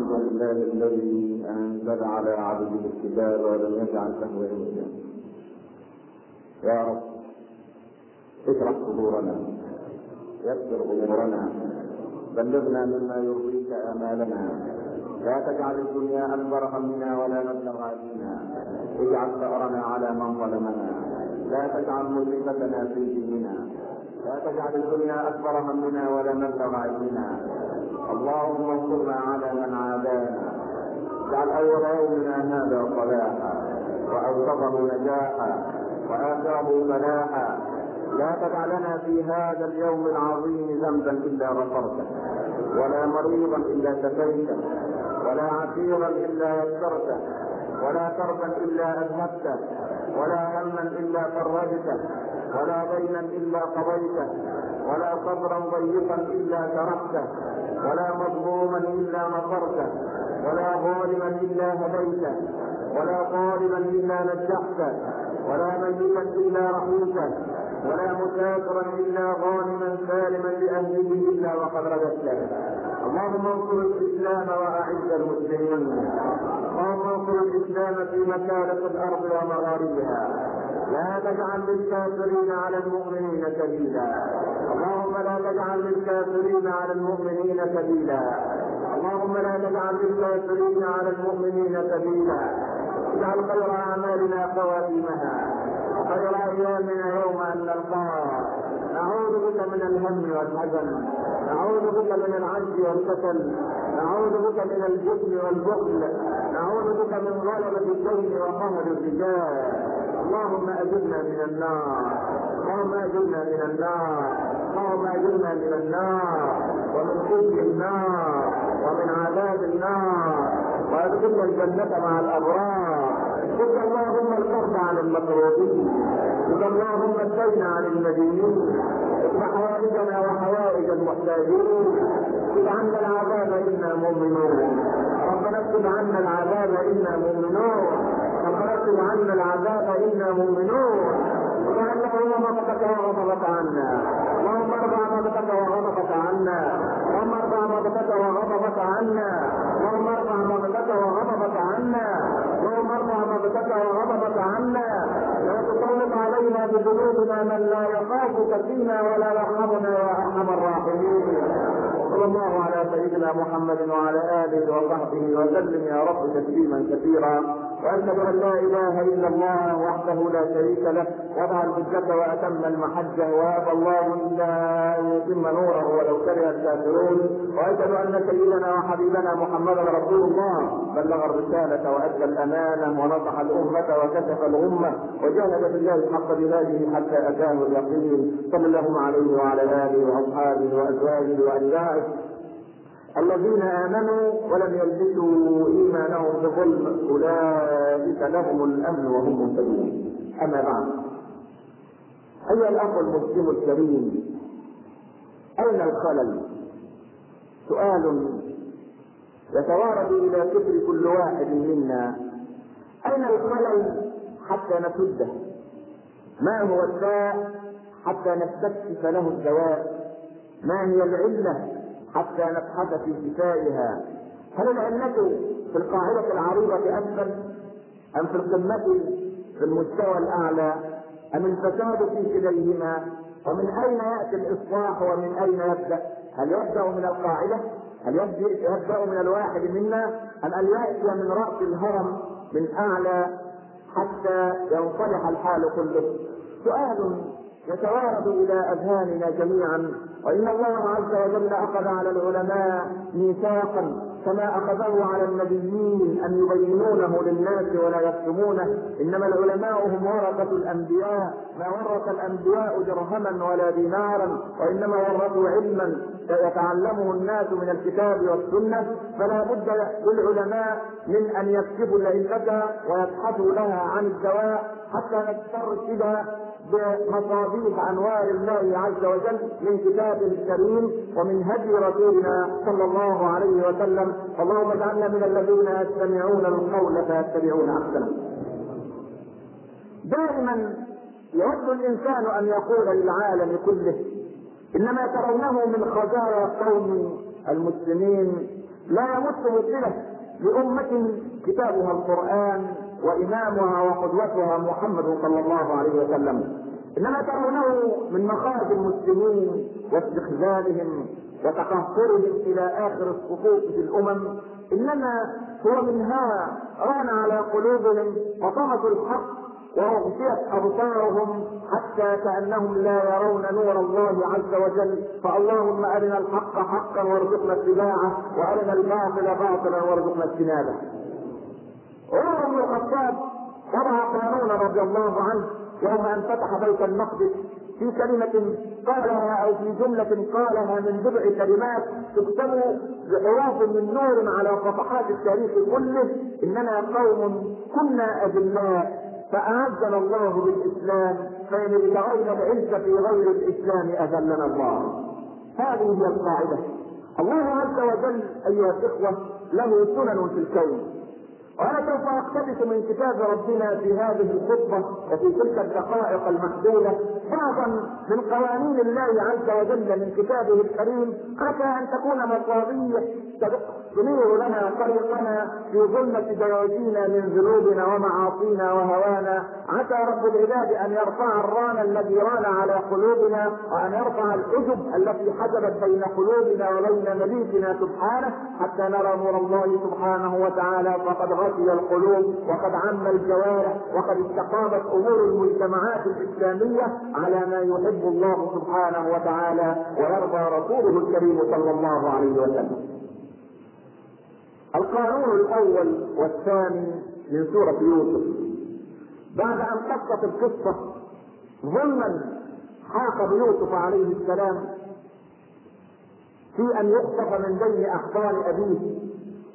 الحمد لله الذي أنزل على عبده الكتاب ولم يجعل له عوجا يا رب اشرح صدورنا يسر أمورنا بلغنا مما يرضيك آمالنا. لا تجعل الدنيا أكبر همنا ولا مبلغ علمنا. اجعل ثأرنا على من ظلمنا. لا تجعل مصيبتنا في ديننا. لا تجعل الدنيا أكبر همنا ولا مبلغ علمنا. اللهم انصرنا على من عادانا. اجعل أول يومنا هذا صلاحا وأوسطه نجاحا واخره فلاحا. لا تدع لنا في هذا اليوم العظيم ذنبا إلا غفرته ولا مريضا إلا شفيته ولا عسيرا إلا يسرته ولا كربا إلا أذهبته ولا هما إلا فرجته ولا دينا إلا قضيته ولا صبرا ضيقا إلا تركته ولا مظلوما إلا نصرته ولا ظالما إلا هديته ولا طالبا إلا نجحته ولا ميتا إلا رحمته ولا مسافرا إلا غانما سالما لأهله إلا وقد رددته. اللهم انصر الإسلام وأعز المسلمين. اللهم انصر الإسلام في مكانة الأرض ومغاربها. لا تجعل للكافرين على المؤمنين سبيلا تجعل للكافرين على المؤمنين سبيلا. اللهم لا تجعل للكافرين على المؤمنين سبيلا. اجعل خير أعمالنا خواتيمها. خير أيامنا يوم أن نلقاك نعوذ بك من الهم والحزن. نعوذ بك من العجز والكسل. نعوذ بك من الجبن والبخل. نعوذ بك من غلبة الدين وقهر الرجال. اللهم أجرنا من النار. اللهم أجرنا من النار. اللهم اجرنا من النار ومن خزي النار ومن عذاب النار وادخلنا الجنة مع الأبرار. خذ اللهم القرب عن المكروهين خذ اللهم الدين عن المدينين اصلح حوائجنا وحوائج المحتاجين. اكتب عنا العذاب إنا مؤمنون. ربنا اكتب عنا العذاب إنا مؤمنون. ربنا اكتب عنا العذاب إنا مؤمنون. اللهم مقتك وغضبك عنا. اللهم ارفع مقتك وغضبك عنا اللهم ارفع مقتك وغضبك عنا اللهم ارفع مقتك وغضبك عنا اللهم ارفع مقتك وغضبك عنا لا تسلط علينا بذنوبنا من لا يخافك فينا ولا يرحمنا يا ارحم الراحمين صلى الله على سيدنا محمد وعلى اله وصحبه وسلم يا رب تسليما كثيرا. وأشهد أن لا إله إلا الله وحده لا شريك له وضع الحجة وأتم المحجه وأبى الله الا إن يتم نوره ولو كره الكافرون. وأشهد أن سيدنا وحبيبنا محمدا رسول الله بلغ الرسالة وأدى الأمانة ونصح الأمة وكشف الغمة وجاهد بالله حق جهاده حتى أتاه اليقين. صلى الله عليه وعلى آله وأصحابه وأزواجه واتباعه الذين آمنوا ولم يلبسوا إيمانهم بظلم أولئك لهم الأمن وهم مهتدون. أما بعد أيها الأخ المسلم الكريم أين الخلل؟ سؤال يتوارد إلى فكر كل واحد منا. أين الخلل حتى نسده؟ ما هو الداء حتى نستكشف له الدواء؟ ما هي العلة حتى نبحث في شفائها هل العلة في القاعدة العريضة أسفل أم في القمة في المستوى الأعلى؟ أم الفساد في كليهما ومن أين يأتي الإصلاح ومن أين يبدأ؟ هل يبدأ من القاعدة؟ هل يبدأ من الواحد منا؟ أم أن يأتي من رأس الهرم من أعلى حتى ينصلح الحال كله؟ سؤال يتوارد إلى أذهاننا جميعا وإن الله عز وجل أخذ على العلماء ميثاقا كما أخذه على النبيين أن يبينونه للناس ولا يكتمونه. إنما العلماء هم ورثة الأنبياء ما ورث الأنبياء درهما ولا دينارا وإنما ورثوا علما يتعلمه الناس من الكتاب والسنة. فلا بد للعلماء من أن يكتبوا العلة ويبحثوا لها عن الدواء حتى نسترشد بمصابيح أنوار الله عز وجل من كتابه الكريم ومن هدي رسولنا صلى الله عليه وسلم اللهم اجعلنا من الذين يستمعون القول فيتبعون أحسنه. دائما يود الإنسان أن يقول للعالم كله إنما ترونه من خزايا قوم المسلمين لا يمت مصلة لأمة كتابها القرآن وإمامها وقدوتها محمد صلى الله عليه وسلم. إنما ترونه من مخارج المسلمين واستخذالهم وتقهقرهم إلى آخر الصفوف في الأمم. إنما هو من هوى ران على قلوبهم وطمسوا الحق وأغشيت أبصارهم حتى كأنهم لا يرون نور الله عز وجل. فاللهم أرنا الحق حقا وارزقنا اتباعه وأرنا الباطل باطلا وارزقنا اجتنابه. عمر بن الخطاب وضع قانونا رضي الله عنه يوم أن فتح بيت المقدس في كلمة قالها أو في جملة قالها من بضع كلمات تكتب بحروف من نور على صفحات التاريخ كله إننا قوم كنا أذلاء فأعزنا الله بالإسلام فإن ابتغينا العزة في غير الإسلام أذلنا الله. هذه هي القاعدة. الله عز وجل أيها الإخوة له سنن في الكون. وأنا سوف أقتبس من كتاب ربنا في هذه الخطبة وفي تلك الدقائق المحدودة بعضا من قوانين الله عز وجل من كتابه الكريم عسى أن تكون مصابيح تنير لنا طريقنا في ظلمة دواجينا من ذنوبنا ومعاصينا وهوانا عسى رب العباد أن يرفع الران الذي ران على قلوبنا وأن يرفع الحجب التي حجبت بين قلوبنا وبين مليكنا سبحانه حتى نرى نور الله سبحانه وتعالى فقد غشي القلوب وقد عم الجوارح وقد استقامت أمور المجتمعات الإسلامية على ما يحب الله سبحانه وتعالى ويرضى رسوله الكريم صلى الله عليه وسلم. القانون الأول والثاني من سورة يوسف. بعد أن قصت القصة ظلما حاق بيوسف عليه السلام في أن يخطف من بين احضان أبيه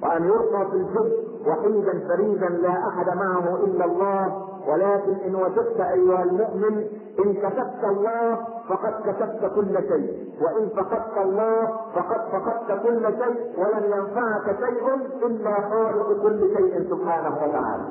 وأن يلقى في الجب وحيدا فريدا لا أحد معه إلا الله ولكن إن وجدت أيها المؤمن إن كسبت الله فقد كسبت كل شيء. وإن فقدت الله فقد فقدت كل شيء. ولن ينفعك شيء إلا خالق كل شيء سبحانه وتعالى.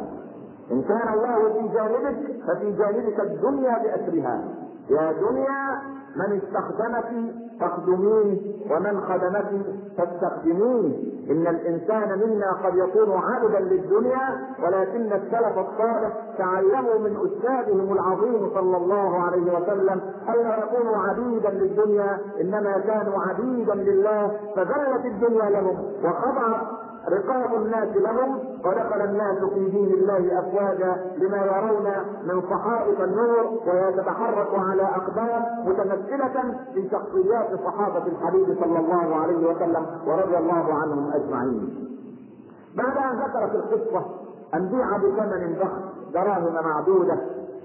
إن كان الله في جانبك ففي جانبك الدنيا بأسرها. يا دنيا من استخدمك فاخدميه ومن خدمك فاستخدميه. إن الإنسان منا قد يكون عبدا للدنيا ولكن السلف الصالح تعلموا من أستاذهم العظيم صلى الله عليه وسلم الا يكونوا عبيدا للدنيا إنما كانوا عبيدا لله فذلت الدنيا لهم وخضعت رقاب الناس لهم ودخل الناس في دين الله أفواجا لما يرون من صحائف النور وهي تتحرك على أقدام متمثلة في شخصيات صحابة الحبيب صلى الله عليه وسلم ورضي الله عنهم أجمعين. بعد أن ذكرت القصة ان بيع بثمن ضخم دراهم معدودة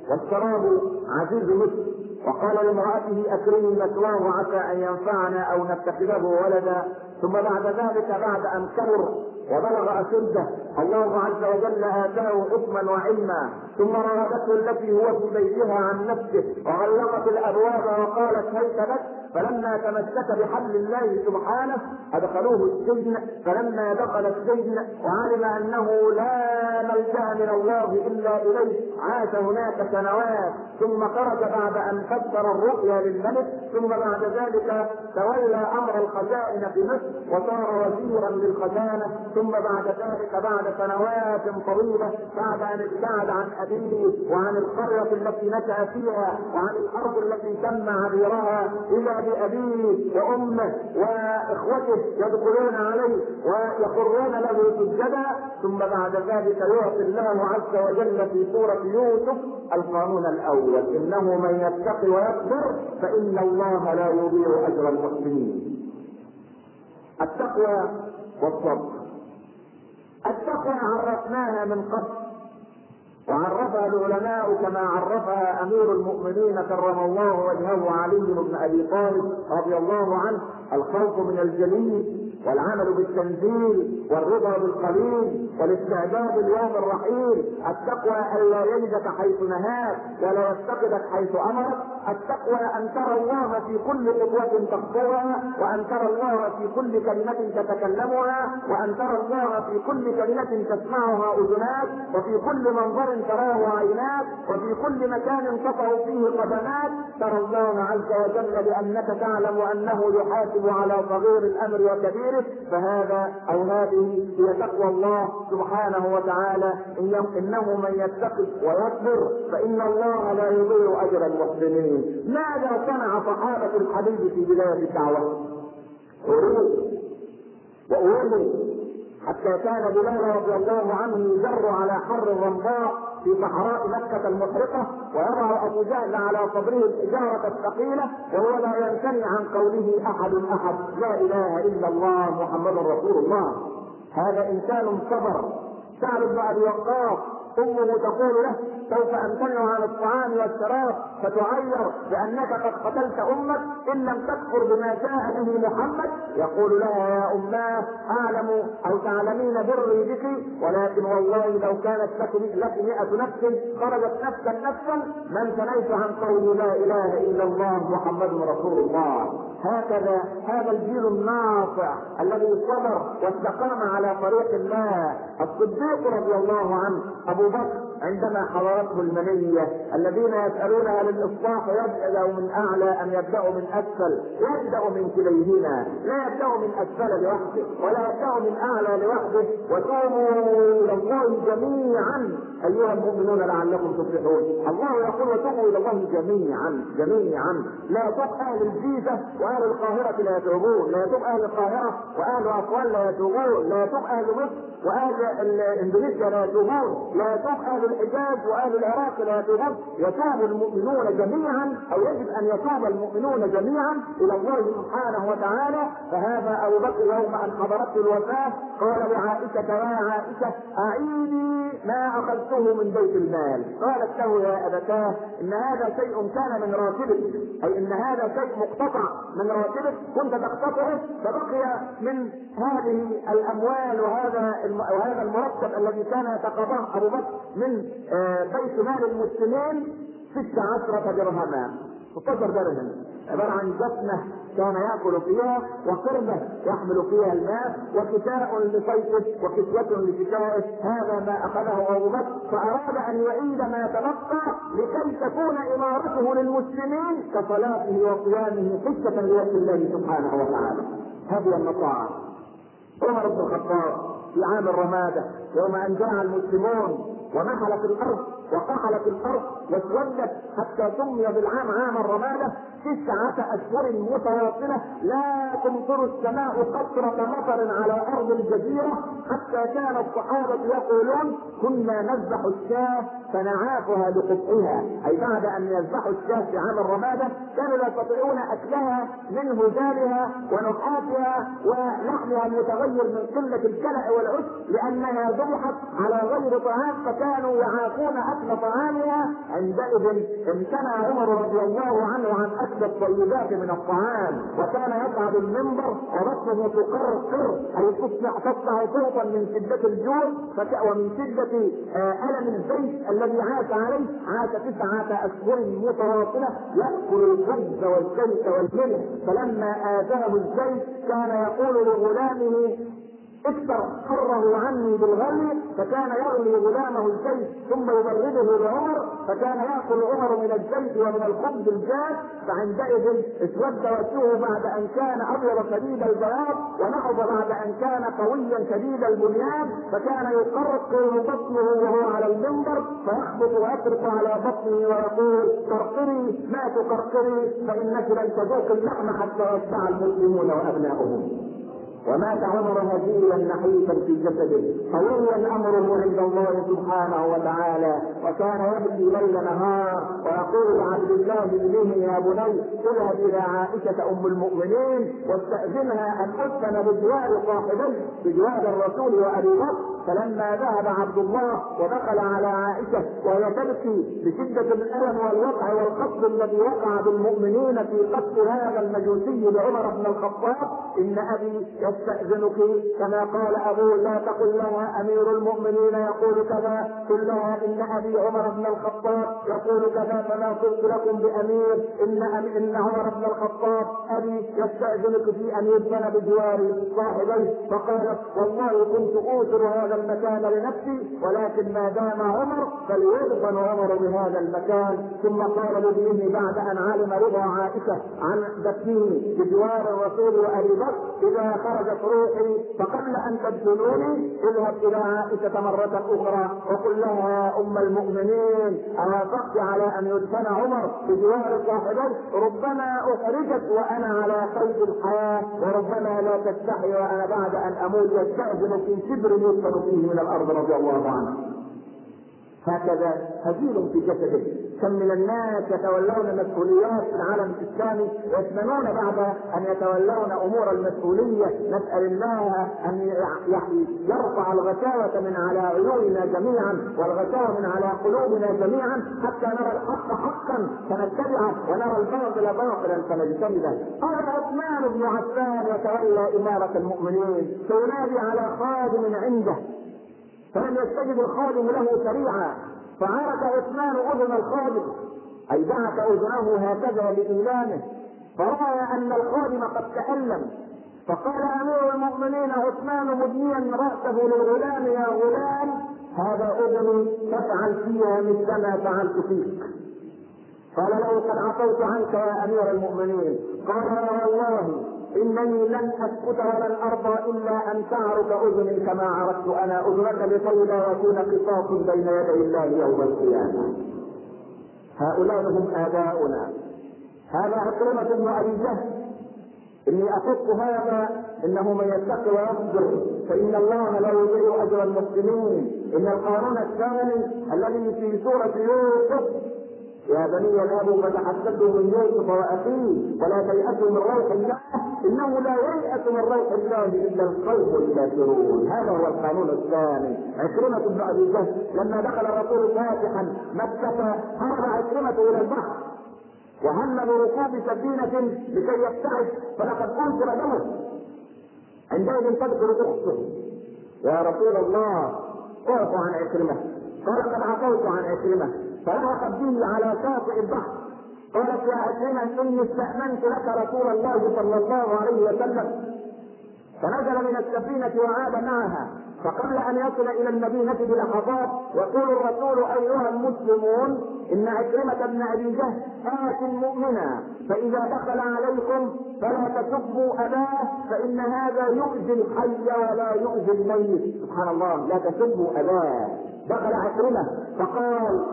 والشراب عزيز مصر وقال لامرأته أكرمي مثواه عسى أن ينفعنا أو نتخذه ولدا ثم بعد ذلك بعد أن كبر وبلغ أشده. الله عز وجل آتاه حكما وعلما ثم راودته التي هو في بيتها عن نفسه وغلقت الأبواب وقالت هيت لك فلما تمسك بحبل الله سبحانه أدخلوه السجن. فلما دخل السجن وعلم أنه لا ملجأ من الله إلا إليه. عاش هناك سنوات ثم خرج بعد أن فسر الرؤيا للملك. ثم بعد ذلك تولى أمر الخزائن في مصر وصار وزيرا للخزانة. ثم بعد ذلك بعد سنوات طويلة بعد أن ابتعد عن أبيه وعن القرية التي نشأ فيها وعن الأرض التي تم عبيرها إلى بأبيه وأمه وإخوته يدخلون عليه ويخرون له سجدا ثم بعد ذلك يعطي الله عز وجل في سورة يوسف القانون الأول. إنه من يتقي ويصبر فإن الله لا يضيع أجر المحسنين. التقوى والصبر. التقوى عرفناها من قبل. وعرفها العلماء كما عرفها أمير المؤمنين كرم الله وجهه علي بن أبي طالب رضي الله عنه الخوف من الجليل والعمل بالتنزيل والرضا بالقليل والاستعداد ليوم الرحيل. التقوى الا يجدك حيث نهاك ولا يفتقدك حيث أمرك. التقوى أن ترى الله في كل خطوه تخطوها وأن ترى الله في كل كلمة تتكلمها وأن ترى الله في كل كلمة تسمعها أذناك وفي كل منظر تراه عيناك وفي كل مكان تقع فيه قدماك. ترى الله عز وجل لانك تعلم أنه يحاسب على صغير الأمر وكبيره فهذا أو هذه هي تقوى الله سبحانه وتعالى. إنه من يتقي ويصبر فإن الله لا يضيع أجر المحسنين. ماذا صنع صحابة الحبيب في بداية الدعوة؟ وأولوا حتى كان بلال رضي الله عنه يجر على حر الرمضاء في صحراء مكة المحرقة ويضع أبو جهل على صدره الحجارة الثقيلة وهو لا يمتنع عن قوله أحد أحد لا إله إلا الله محمد رسول الله. هذا إنسان صبر. سعد بن أبي وقاص امه تقول له سوف امتنع عن الطعام والشراب؟ فتعير بأنك قد قتلت أمك إن لم تكفر بما جاء به محمد. يقول لها يا اماه أعلم أو تعلمين بري بك ولكن والله لو كانت لك لك مئة نفس خرجت نفسا نفسا ما امتنيت عن قول لا إله إلا الله محمد رسول الله. هكذا هذا الجيل الناصع الذي صبر واستقام على طريق الله. الصديق رضي الله عنه أبو بكر عندما حضرته المنية الذين يسألون هل الإصلاح يبدأ من أعلى أم يبدأ من أسفل؟ يبدأ من كليهما، لا يبدأ من أسفل لوحده، ولا يبدأ من أعلى لوحده، وتوبوا إلى الله جميعا. أيها المؤمنون لعلكم تفلحون، الله يقول وتوبوا إلى الله جميعا جميعا، لا يتوب أهل الجيزة وأهل القاهرة لا يتوبون، لا يتوب أهل القاهرة وأهل أسوان لا يتوبون، لا يتوب أهل مصر وأهل إندونيسيا لا يتوبون، لا يتوب أهل الحجاز واهل العراق يتوبون يتوب المؤمنون جميعا أو يجب أن يتوب المؤمنون جميعا إلى الله سبحانه وتعالى. فهذا أبو بكر يوم أن حضرته الوفاة قال لعائشة يا عائشة أعيني ما أخذته من بيت المال. قالت له يا أبتاه إن هذا شيء كان من راتبك. أي إن هذا شيء مقتطع من راتبك كنت تقتطعه فبقي من هذه الأموال وهذا وهذا المرتب الذي كان يتقاضاه أبو بكر من بيت مال المسلمين ست عشرة درهما. 16 درهم. عبارة عن جفنة كان يأكل فيها وقربة يحمل فيها الماء وكساء لصيفه وكسوة لشتائه. هذا ما أخذه أبو بكر فأراد أن يعيد ما تبقى لكي تكون إمارته للمسلمين كصلاته وصيامه حجة لوجه الله سبحانه وتعالى. هذه النصارى عمر بن الخطاب في عام الرمادة يوم أن جاء المسلمون ومحلت الأرض وقحلت الأرض واسودت حتى سمي بالعام عام الرمادة تسعة أشهر متواصلة. لا تمطر السماء قطرة مطر على أرض الجزيرة حتى كان الصحابة يقولون كنا نذبح الشاة فنعافها بقطعها. أي بعد أن يذبحوا الشاة في عام الرمادة كانوا لا يستطيعون أكلها من هزالها ونحاتها ولحمها المتغير من قلة الكلأ والعشب لأنها ذبحت على غير طعام فكانوا يعافون أكل طعامها. عندئذ امتنع عمر رضي الله عنه عن أكل الطيبات من الطعام وكان يصعد المنبر وراسه تقرقر اي تصنع صوتا من شدة الجوع ومن شدة ألم الزيت الذي عاش عليه عاش تسعة أشهر متواصلة يأكل الخبز والزيت والملح. فلما اتاه الزيت كان يقول لغلامه أكثر حره عني بالغلي فكان يغلي غلامه الزيت ثم يبرده بعمر فكان يأكل عمر من الزيت ومن الخبز الجاف فعندئذ اسود وجهه بعد أن كان أبيض شديد البياض ونهض بعد أن كان قويا شديد البنيان فكان يقرقر بطنه وهو على المنبر فيخبط ويطرق على بطنه ويقول قرقري ما تقرقري فإنك لن تذوق اللحم حتى يشبع المسلمون وأبناؤهم. ومات عمر هزيلا نحيفا في جسده قويا امره عند الله سبحانه وتعالى. وكان يبكي ليل نهار ويقول لعبد الله ابنه يا بني إذهب إلى عائشة أم المؤمنين واستأذنها أن اسكن بجوار صاحبيه بجوار الرسول وأبي بكر. فلما ذهب عبد الله ودخل على عائشة وهي تبكي بشدة الألم والوقع والقتل الذي وقع بالمؤمنين في قتل هذا المجوسي لعمر بن الخطاب إن أبي يستأذنك كما قال أبوه لا تقل لها أمير المؤمنين يقول كذا قل لها إن أبي عمر بن الخطاب يقول كذا فما قلت لكم بأمير إن إن عمر بن الخطاب أبي يستأذنك في ان يدفن بجوار صاحبيه فقالت والله كنت اوثر هذا المكان لنفسي ولكن ما دام عمر فليدفن عمر بهذا المكان. ثم قال لابنه بعد أن علم رضا عائشة عن دفنه بجوار الرسول وأبي بكر إذا خرجت روحي فقبل أن تدفنوني اذهب إلى عائشة مرة أخرى وقل لها يا أم المؤمنين اوافقت على أن يدفن عمر بجوار صاحبيه ربما أخرجت وأنا على قيد الحياة وربما لا تستحي وأنا بعد أن أموت يستاذن في شبر يدفن فيه من الأرض رضي الله عنه. هكذا هزيل في جسده. كم من الناس يتولون مسؤوليات في العالم الإسلامي يتمنون بعد أن يتولون أمور المسؤولية. نسأل الله أن يرفع الغشاوة من على عيوننا جميعا والغشاوة من على قلوبنا جميعا حتى نرى الحق حقا فنتبعه ونرى الباطل باطلا فنجتنبه. قال عثمان بن عفان يتولى إمارة المؤمنين فينادي على خادم عنده فلم يستجب الخادم له سريعا. فعرف عثمان أذن الخادم. أي بعث أذنه هكذا لايلامه فرأى أن الخادم قد تألم. فقال أمير المؤمنين عثمان مدنيا رأسه للغلام يا غلام هذا اذني فافعل فيها مثل ما فعلت فيك. قال له قد عفوت عنك يا أمير المؤمنين. قال والله إنني لن اسكت ولن ارضى إلا أن تعرف أذني كما عرفت أنا أذنك لكي لا يكون قصاص بين يدي الله يوم القيامة. هؤلاء هم آباؤنا. هذا عكرمة بن أبي جهل. إني اخص هذا إنه من يتقي ويصبر. فإن الله لا يضيع أجر المسلمين. إن القانون الثاني الذي في سورة يوسف يا بني اذهبوا فتحسسوا من يوسف وأخيه ولا تيأسوا من روح الله. إنه لا ييأس من روح الله إلا القوم الكافرون. هذا هو القانون الثاني. عكرمة بن أبي جهل لما دخل الرسول فاتحا مكة هرب عكرمة إلى البحر. وهم بركوب سفينة لكي يبتعد. فلقد أنكر له. عندئذ تذكر أخته. يا رسول الله أعفو عن عكرمة. قال قد عفوت عن عكرمة. فلحقت به على شاطئ البحر. قالت يا عكرمة إني استأمنت لك رسول الله صلى الله عليه وسلم. فنزل من السفينة وعاد معها. فقبل أن يصل إلى المدينة بلحظات يقول الرسول أيها المسلمون إن عكرمة بن أبي جهل آت مؤمنا فإذا دخل عليكم فلا تسبوا أباه فإن هذا يؤذي الحي ولا يؤذي الميت. سبحان الله لا تسبوا أباه. دخل عكرمة فقال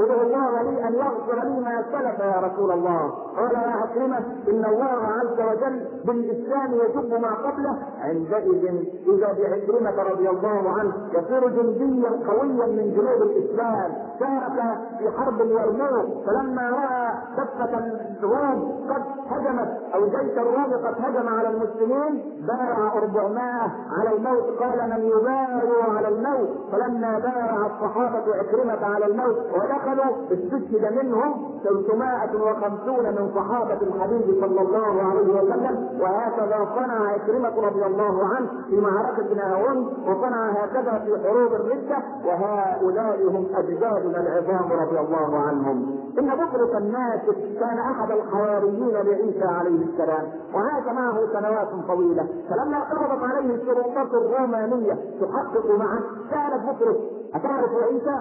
ادعو الله لي أن يغفر لي ما سلف يا رسول الله. قال يا عكرمه إن الله عز وجل بالإسلام يجب ما قبله. عندئذ إذا بعكرمه رضي الله عنه يصير جنديا قويا من جنود الإسلام. شارك في حرب اليرموك فلما رأى دفة الروم قد هجمت أو جيش الروم قد هجم على المسلمين بارع 400 على الموت. قال من يبارع على الموت؟ فلما بارع الصحابة عكرمة على الموت ودخل دخلوا استشهد منهم 350 من صحابة الحبيب صلى الله عليه وسلم وهكذا صنع عكرمة رضي الله عنه في معركة نهاوند وصنع هكذا في حروب الردة وهؤلاء هم أجدادنا العظام رضي الله عنهم. إن بطرس الناسك كان أحد الحواريين لعيسى عليه السلام وعاش معه سنوات طويلة. فلما قبضت عليه السلطات الرومانية تحقق معه سألت بطرس أتعرف عيسى؟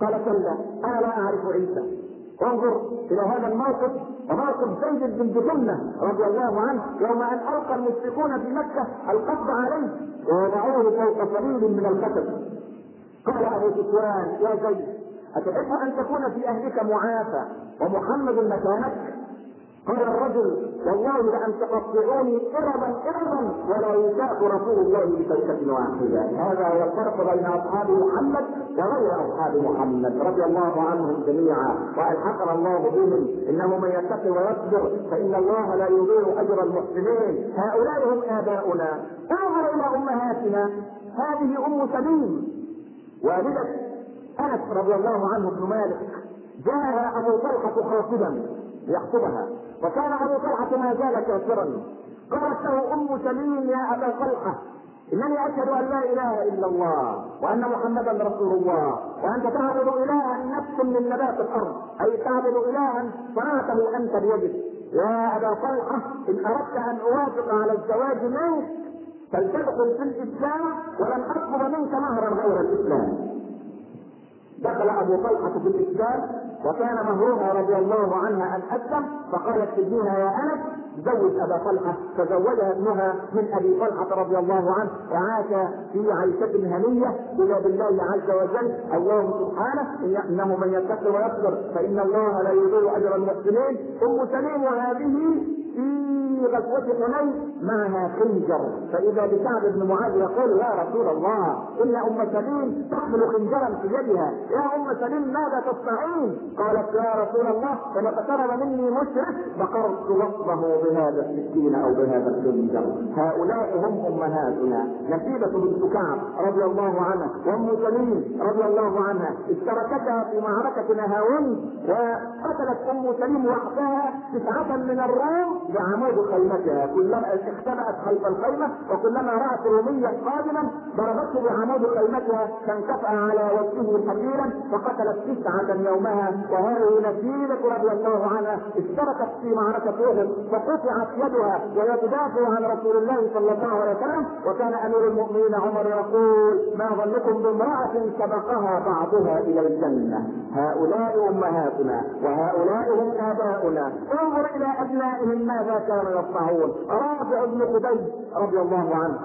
قال كلا أنا لا أعرف عيسى. انظر إلى هذا الموقف وموقف زيد بن جثنة رضي الله عنه يوم أن ألقى المشركون في مكة القبض عليه ووضعوه فوق صليب من الخشب قال أبو سفيان يا زيد أتحب أن تكون في أهلك معافى ومحمد مكانك؟ قال الرجل والله لأن تقطعوني اربا اربا ولا يشاء رسول الله بشوكة واحدة هذا هو الفرق بين أصحاب محمد وغير أصحاب محمد. رضي الله عنهم جميعا. وألحقنا الله بهم. إنه من يتقي ويصبر. فإن الله لا يضيع أجر المحسنين. هؤلاء هم آباؤنا. انظر إلى أمهاتنا. هذه أم سليم. والدة أنس رضي الله عنه بن مالك. جاء أبو طلحة خاطبا ليخطبها وكان أبو طلحة ما زال كافرا. قالت له أم سليم يا أبا طلحة إنني أشهد أن لا إله إلا الله وأن محمدا رسول الله وأنت تعبد الها نفس من نبات الأرض أي تعبد الها صنعته أنت بيدك. يا أبا طلحة إن أردت أن أوافق على الزواج منك فلتدخل في الإسلام ولن أطلب منك مهرا غير الإسلام. دخل أبو طلحة في الإسلام وكان مهرها رضي الله عنها أن فقالت ابنها يا أنس زوج أبا طلحة فزوجها ابنها من أبي طلحة رضي الله عنه وعاش في عيشة هنية بلا بالله عز وجل. الله سبحانه إنه من يتقي ويصبر فإن الله لا يضيع أجر المحسنين أم سليم وهذه في غزوة حنين معها خنجر. فإذا بكعب بن معاذ يقول يا رسول الله إن أم سليم تحمل خنجرا في يدها. يا أم سليم ماذا تصنعين؟ قالت يا رسول الله فما اقترب مني مشرك بقرت وصفه بهذا السكين أو بهذا الخنجر. هؤلاء هم أمهاتنا. نسيبة بنت كعب رضي الله عنها وأم سليم رضي الله عنها اشتركتا في معركة نهاوند وقتلت أم سليم وحدها تسعة من الروم بعمود خيمتها كلما اختبأت خلف الخيمة وكلما رأت روميا قادما ضربته بعمود خيمتها فانكفأ على وجهه حبيلا فقتلت تسعة يومها. وهذه نسيبة رضي الله عنها. اشتركت في معركة أحد فقطعت يدها وهي تدافع عن رسول الله صلى الله عليه وسلم. وكان أمير المؤمنين عمر يقول ما ظنكم بامرأة سبقها بعضها إلى الجنة؟ هؤلاء أمهاتنا وهؤلاء هم آباؤنا. انظر إلى أبنائهم ماذا كانوا يصنعون رافع بن خديج رضي الله عنه.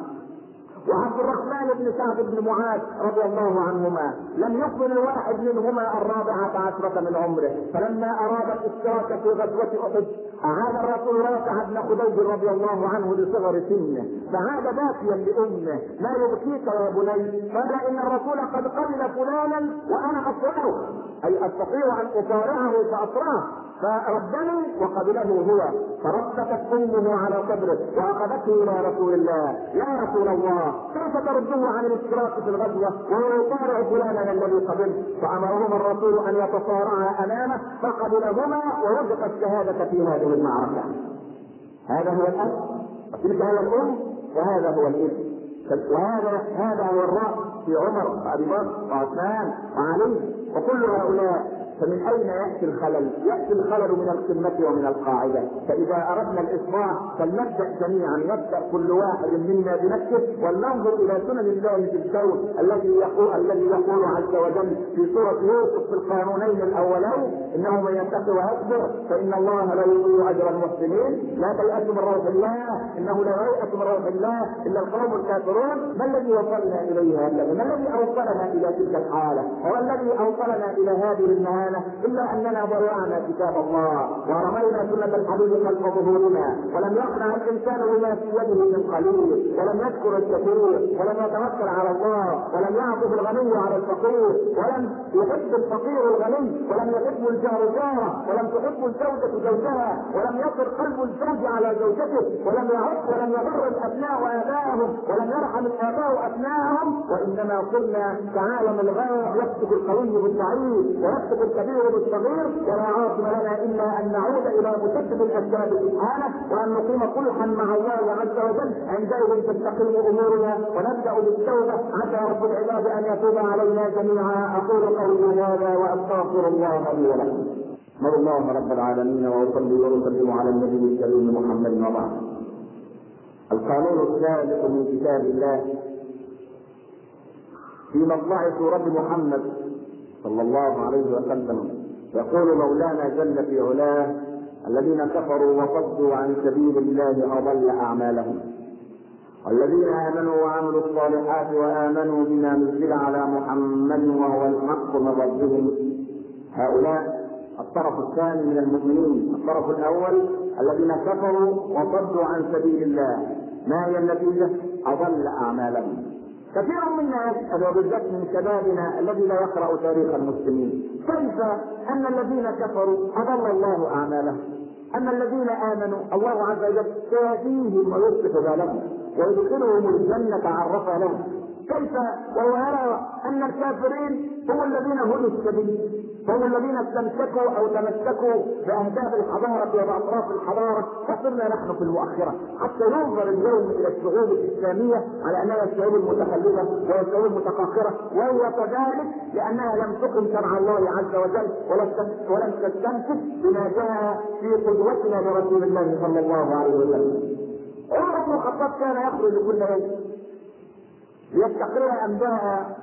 وعبد الرحمن بن سعد بن معاذ رضي الله عنهما. لم يقبل الواحد منهما الرابعة عشرة من عمره. فلما أراد الاشتراك في غزوة أحد أعاد الرسول رافع بن خديج رضي الله عنه لصغر سنه. فعاد باكيا لأمه. ما يبكيك يا بني؟ قال إن الرسول قد قبل فلانا وأنا أصرعه أي أستطيع أن أصارعه فأصرعه فردني وقبله هو. فربتت أمه على صدره وأخذته إلى رسول الله. يا رسول الله كيف ترده عن الاشتراك في الغزوة؟ ويطارع فلانا الذي قبل فامرهما الرسول أن يتصارعا أمامه فقبلهما ورزق الشهادة في هذه المعركة. هذا هو الاب وتلك هي الام وهذا هو الابن وهذا هذا هو الراس في عمر وأبي بكر وعثمان وعلي وكل هؤلاء. فمن أين يأتي الخلل؟ يأتي الخلل من القمة ومن القاعدة، فإذا أردنا الاصلاح فلنبدأ جميعا نبدأ كل واحد منا بنفسه ولننظر إلى سنن الله في الكون الذي يقول الذي يقول عز وجل في سورة يوسف في القانونين الأولين انه من يتقي ويصبر فإن الله لا يضيع أجر المحسنين، لا تيأسوا من روح الله إنه لا ييأس من روح الله إلا القوم الكافرون، ما الذي وصلنا إليه هذا؟ ما الذي أوصلنا إلى تلك الحالة؟ هو الذي أوصلنا إلى هذه النهايه إلا أننا ضيعنا كتاب الله ورمينا سنة الحبيب خلف ظهورنا ولم يقنع الإنسان بما في يده من قليل ولم يذكر الكثير ولم يتوكل على الله ولم يعطف الغني على الفقير ولم يحب الفقير الغني ولم يحب جاره ولم تحب الزوجة زوجها ولم يصر قلب الزوج على زوجته ولم يعق ولم يضر الأبناء ابائهم ولم يرحم الآباء ابنائهم وإنما قلنا كعالم الغاء يكتب القوي بالضعيف ويكتب الكبير بالصغير ولا عاصم لنا إلا أن نعود إلى مسبب الاسباب سبحانه وأن نقيم صلحا مع الله عز وجل عندئذ تستقيم أمورنا ونبدأ بالتوبة. عسى رب العباد أن يتوب علينا جميعا. أقول قولي هذا وأستغفر الله لي ولكم. الله رب العالمين وأصلي وأسلم على النبي الكريم محمد وبعد. القانون الثالث من كتاب الله. في مطلع سورة محمد صلى الله عليه وسلم يقول مولانا جل في علاه الذين كفروا وصدوا عن سبيل الله أضل أعمالهم. والذين آمنوا وعملوا الصالحات وآمنوا بما نزل على محمد وهو الحق من ربهم. هؤلاء الطرف الثاني من المؤمنين الطرف الأول الذين كفروا وصدوا عن سبيل الله. ما هي النتيجة؟ أضل أعمالهم. كثير منا يسأل وبالذات من شبابنا الذي لا يقرأ تاريخ المسلمين. كيف أن الذين كفروا أضل الله أعمالهم؟ أما الذين آمنوا الله عز وجل سيهديهم ويصلح بالهم ويدخلهم الجنة عرفها لهم. كيف؟ وهو يرى أن الكافرين هم الذين هدوا السبيل. هم الذين استمسكوا أو تمسكوا بأهداف الحضارة وبأطراف الحضارة وصرنا نحن في المؤخرة حتى ينظر اليوم إلى الشعوب الإسلامية على أنها الشعوب المتخلفة وهي الشعوب المتقاقره وهي كذلك لأنها لم تقم شرع الله عز وجل ولم تستمسك بما جاء في قدوتنا لرسول الله صلى الله عليه وسلم. عمر بن الخطاب كان يخرج كل يوم ليستقر انباء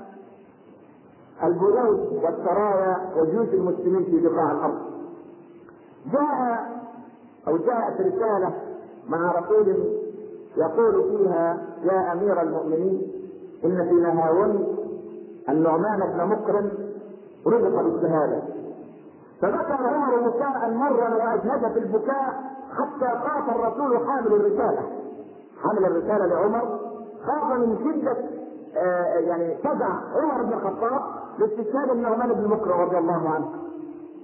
البنود والسرايا وجيوش المسلمين في بقاع الأرض. جاء أو جاءت رسالة مع رسول يقول فيها يا أمير المؤمنين إن في نهاون النعمان بن مكرم رزق بالشهادة. فبكى عمر بكاء مرا واجهد في البكاء حتى خاف الرسول حامل الرسالة. حامل الرسالة لعمر خاف من شدة آه يعني فزع عمر بن الخطاب لاستشهاد النعمان بن مكرم رضي الله عنه.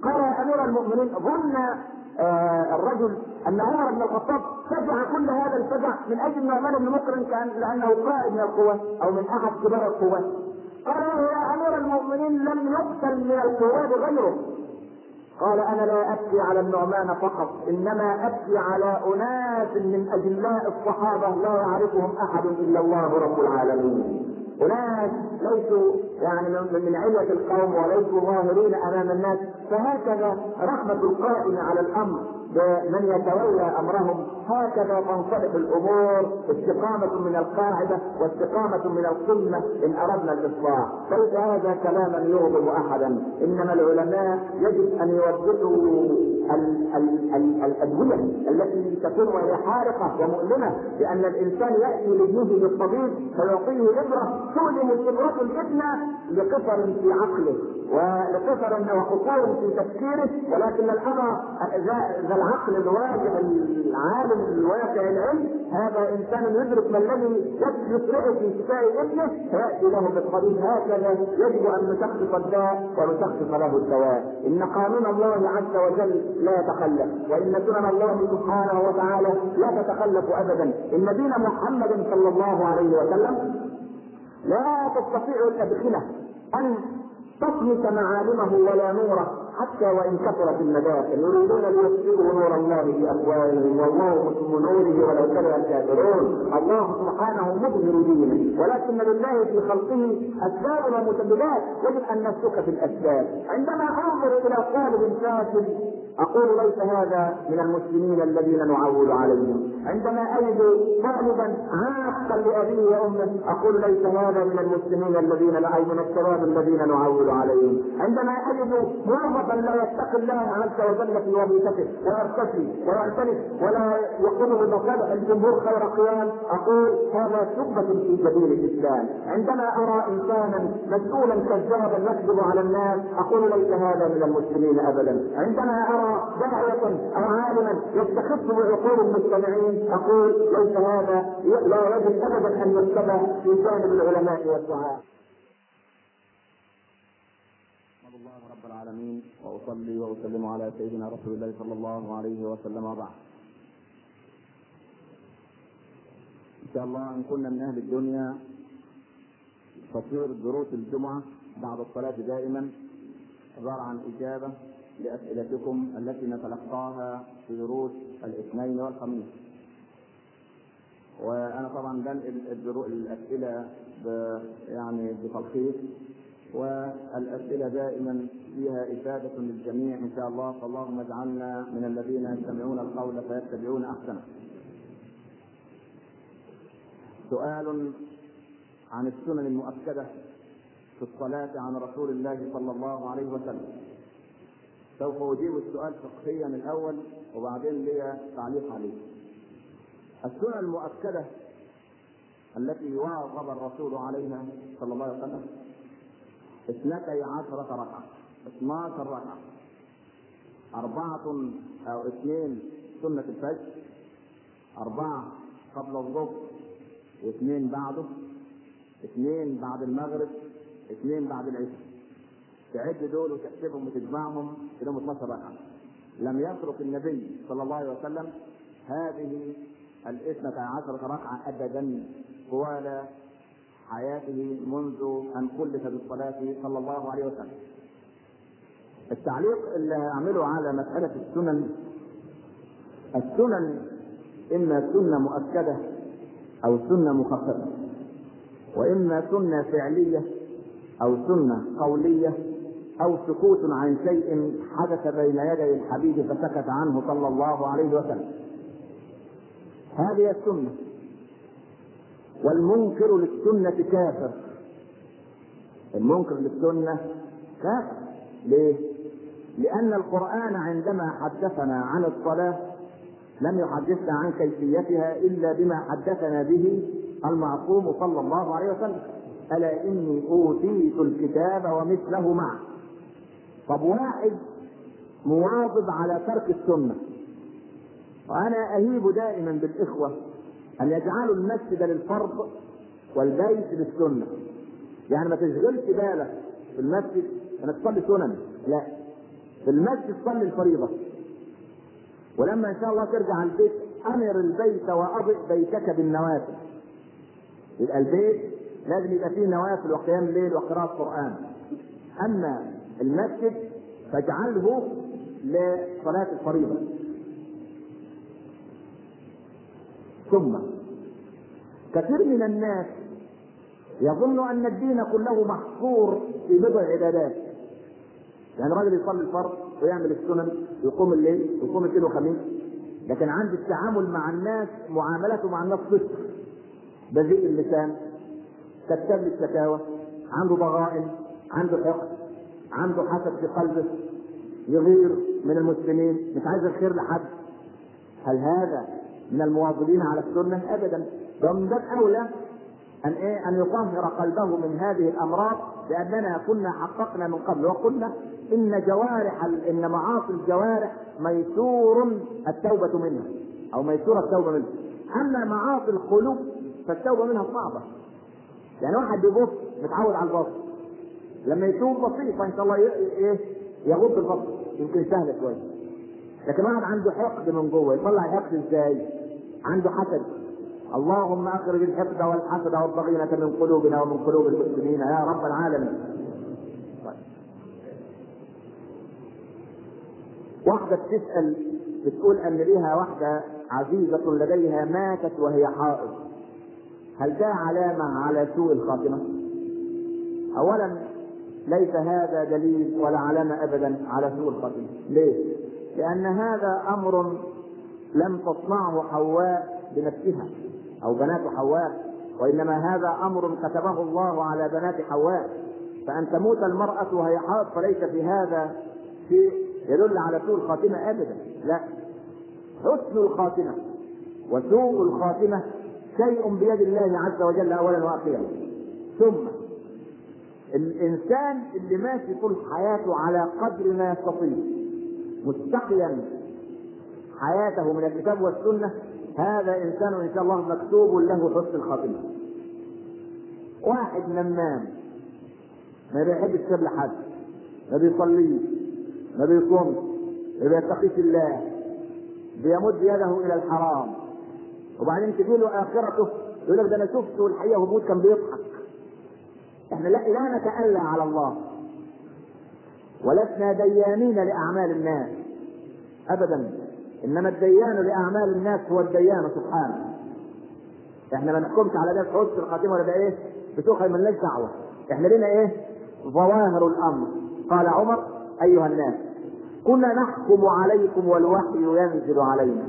قال يا أمير المؤمنين ظن آه الرجل أن عمر بن الخطاب فزع كل هذا الفزع من أجل النعمان بن مكرم كان لأنه قائد من القوات أو من أحد كبار القوات. قال له يا أمير المؤمنين لم يقتل من القوات غيره. قال أنا لا أبكي على النعمان فقط إنما أبكي على أناس من أجلاء الصحابة لا يعرفهم أحد إلا الله رب العالمين. أناس ليسوا يعني من علية القوم وليسوا ظاهرين أمام الناس فهكذا رحمة القائم على الأمر. بمن يتولى أمرهم هكذا تنصلح الأمور استقامة من القاعدة واستقامة من القمة إن أردنا الإصلاح. ليس هذا كلاما يغضب أحدا. إنما العلماء يجب أن يوضحوا الأدوية التي تكون وهي حارقة ومؤلمة لأن الإنسان يأتي لابنه بالطبيب فيعطيه إبرة تؤلم الإبرة الابن لقصر في عقله. ولقصر وقصور في تفكيره ولكن الأمر ذا العقل الواجع العالم الواقع العلم هذا إنسان يدرك ما الذي يسرعه في شفاء ابنه فيأتي له بالطبيب هكذا يجب أن نشخص الداء ونشخص له الدواء. إن قانون الله عز وجل لا يتخلف وإن سنن الله سبحانه وتعالى لا تتخلف أبدا. إن دين محمد صلى الله عليه وسلم لا تستطيع الأدخنة. أن تطمس معالمه ولا نوره حتى وإن كثرت المداخل. يريدون ليطفئوا نور الله بافواههم والله متم نوره ولو كره الكافرون. الله سبحانه مظهر دينه. ولكن لله في خلقه أسباب ومسببات. يجب أن نسلك في الأسباب. عندما أنظر إلى طالب فاشل أقول ليس هذا من المسلمين الذين نعول عليهم. عندما أجد طالبا عاقا لأبيه وأمه أقول ليس هذا من المسلمين الذين أو من الشباب الذين نعول عليهم. عندما أجد موظفا لا يتقي الله عز وجل في وظيفته ويرتشي ويعترف ولا يقوم بمصالح الجمهور خير قيام أقول هذا شبهة في سبيل الإسلام. عندما أرى إنسانا مسؤولا كذابا يكذب على الناس أقول ليس هذا من المسلمين ابدا. عندما داعية أو عالما يستخف بعقول المستمعين أقول ليس هذا لا يجب أبدا أن يتبع في جانب العلماء والدعاء الله رب العالمين وأصلي وأسلم على سيدنا رسول الله صلى الله عليه وسلم وبعد. إن شاء الله إن كنا من أهل الدنيا تصير دروس الجمعة بعد الصلاة دائما عبارة عن إجابة لأسئلتكم التي نتلقاها في دروس الاثنين والخميس. وأنا طبعا بنقل الأسئلة يعني بتلخيص والأسئلة دائما فيها إفادة للجميع إن شاء الله فاللهم اجعلنا من الذين يستمعون القول فيتبعون أحسنه. سؤال عن السنن المؤكدة في الصلاة عن رسول الله صلى الله عليه وسلم. سوف أجيب السؤال فقهيا الأول وبعدين لي تعليق عليه. السنن المؤكدة التي واظب الرسول عليها صلى الله عليه وسلم اثنتي عشرة ركعة 12 ركعة أربعة أو اثنين سنة الفجر أربعة قبل الظهر واثنين بعده اثنين بعد المغرب اثنين بعد العشاء تعد دول وتحسبهم وتجمعهم كلهم 12 ركعه لم يترك النبي صلى الله عليه وسلم هذه الاثنة عشرة ركعة أبدا طوال حياته منذ أن كلف بالصلاة صلى الله عليه وسلم. التعليق اللي هعمله على مسألة السنن السنن إما سنة مؤكدة أو سنة مخففة وإما سنة فعلية أو سنة قولية أو سكوت عن شيء حدث بين يدي الحبيب فسكت عنه صلى الله عليه وسلم. هذه السنة. والمنكر للسنة كافر. المنكر للسنة كافر. ليه؟ لأن القرآن عندما حدثنا عن الصلاة لم يحدثنا عن كيفيتها إلا بما حدثنا به المعصوم صلى الله عليه وسلم. ألا إني أوتيت الكتاب ومثله معه. طب واحد مواظب على ترك السنة. وأنا أهيب دائما بالإخوة أن يجعلوا المسجد للفرض والبيت للسنة. يعني ما تشغلش بالك في المسجد انك تصلي سنن. لا. في المسجد صلي الفريضة. ولما إن شاء الله ترجع البيت أمر البيت واضئ بيتك بالنوافل. يبقى البيت لازم يبقى فيه نوافل وقيام الليل وقراءة قرآن. أما المسجد فاجعله لصلاة الفريضة. ثم كثير من الناس يظن أن الدين كله محصور في بضع عبادات. يعني راجل يصلي الفرض ويعمل السنن ويقوم الليل ويقوم الاثنين وخميس لكن عند التعامل مع الناس معاملته مع الناس صفر بذيء اللسان كتاب الشكاوى عنده ضغائن عنده حقد. عنده حسد في قلبه يغير من المسلمين مش عايز الخير لحد. هل هذا من المواظبين على السنة؟ ابدا. ومن باب اولى أن إيه؟ أن يطهر قلبه من هذه الأمراض لأننا كنا حققنا من قبل وقلنا إن جوارح إن معاصي الجوارح ميسور التوبة منها أو ميسور التوبة منها. أما معاصي القلوب فالتوبة منها صعبة. يعني واحد بيبص متعود على البصر لما يتوب بسيطه ان شاء الله إيه يغض البصر يمكن سهله شوية لكن واحد عنده حقد من جوه يطلع الحقد إزاي؟ عنده حسد اللهم أخرج الحقد والحسد والضغينة من قلوبنا ومن قلوب المسلمين يا رب العالمين. واحدة بتسأل بتقول أن ليها واحدة عزيزة لديها ماتت وهي حائض. هل ده علامة على سوء الخاتمة؟ أولا ليس هذا دليل ولا علامة أبدا على سوء الخاتمة. ليه؟ لأن هذا أمر لم تصنعه حواء بنفسها أو بنات حواء وإنما هذا أمر كتبه الله على بنات حواء فأن تموت المرأة وهي حائض فليس في هذا شيء يدل على سوء الخاتمة ابدا لا حسن الخاتمة وسوء الخاتمة شيء بيد الله عز وجل اولا وأخيرا ثم الإنسان اللي ماشي طول حياته على قدر ما يستطيع مستقيا حياته من الكتاب والسنة هذا إنسان إن شاء الله مكتوب له حسن الخاتمة. واحد نمام ما بيحبش يسيب لحد ما بيصليش ما بيصومش ما بيتقيش الله بيمد يده إلى الحرام وبعدين تجي له آخرته يقول لك ده أنا شفته والحقيقة هو كان بيضحك إحنا لا لا نتألى على الله. ولسنا ديانين لأعمال الناس. ابدا. إنما الديان لأعمال الناس هو الديان سبحانه. إحنا ما نحكمش على ده حسن الخاتمه ولا إيه؟ بتوخي مالناش دعوة. إحنا لنا إيه؟ ظواهر الأمر. قال عمر أيها الناس كنا نحكم عليكم والوحي ينزل علينا.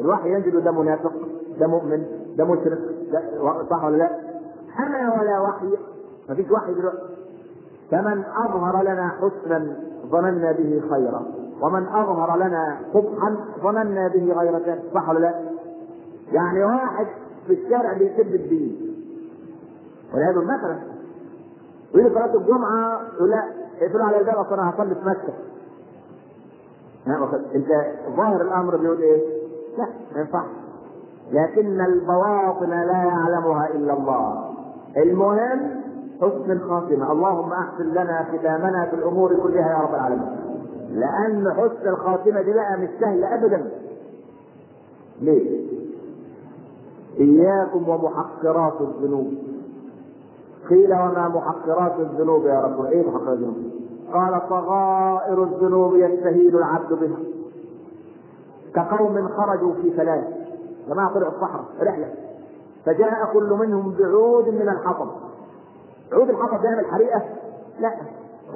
الوحي ينزل ده منافق ده مؤمن ده مشرك ده صح ولا لا؟ اما ولا وحي ما فيش وحي دلوقتي فمن أظهر لنا حسنا ظننا به خيرا ومن أظهر لنا قبحا ظننا به غير ذلك. صح ولا لا؟ يعني واحد في الشارع بيسب الدين. والعياذ مثلا ويجي صلاة الجمعة يقول لا اقفلوا على الباب اصل أنا هصلي في مكة. أنت ظاهر الأمر بيقول إيه؟ لا ما ينفعش. لكن البواطن لا يعلمها إلا الله. المهم حسن الخاتمة. اللهم أحسن لنا ختامنا في الأمور كلها يا رب العالمين. لأن حسن الخاتمة دي بقى مش سهلة أبدا. ليه؟ إياكم ومحقرات الذنوب. قيل وما محقرات الذنوب يا رب إيه محقرات الذنوب؟ قال صغائر الذنوب يستهين العبد بها. كقوم خرجوا في ثلاث جماعة طلعوا الصحراء رحلة. فجاء كل منهم بعود من الحطب. عود الحطب ده يعمل حريقة؟ لا.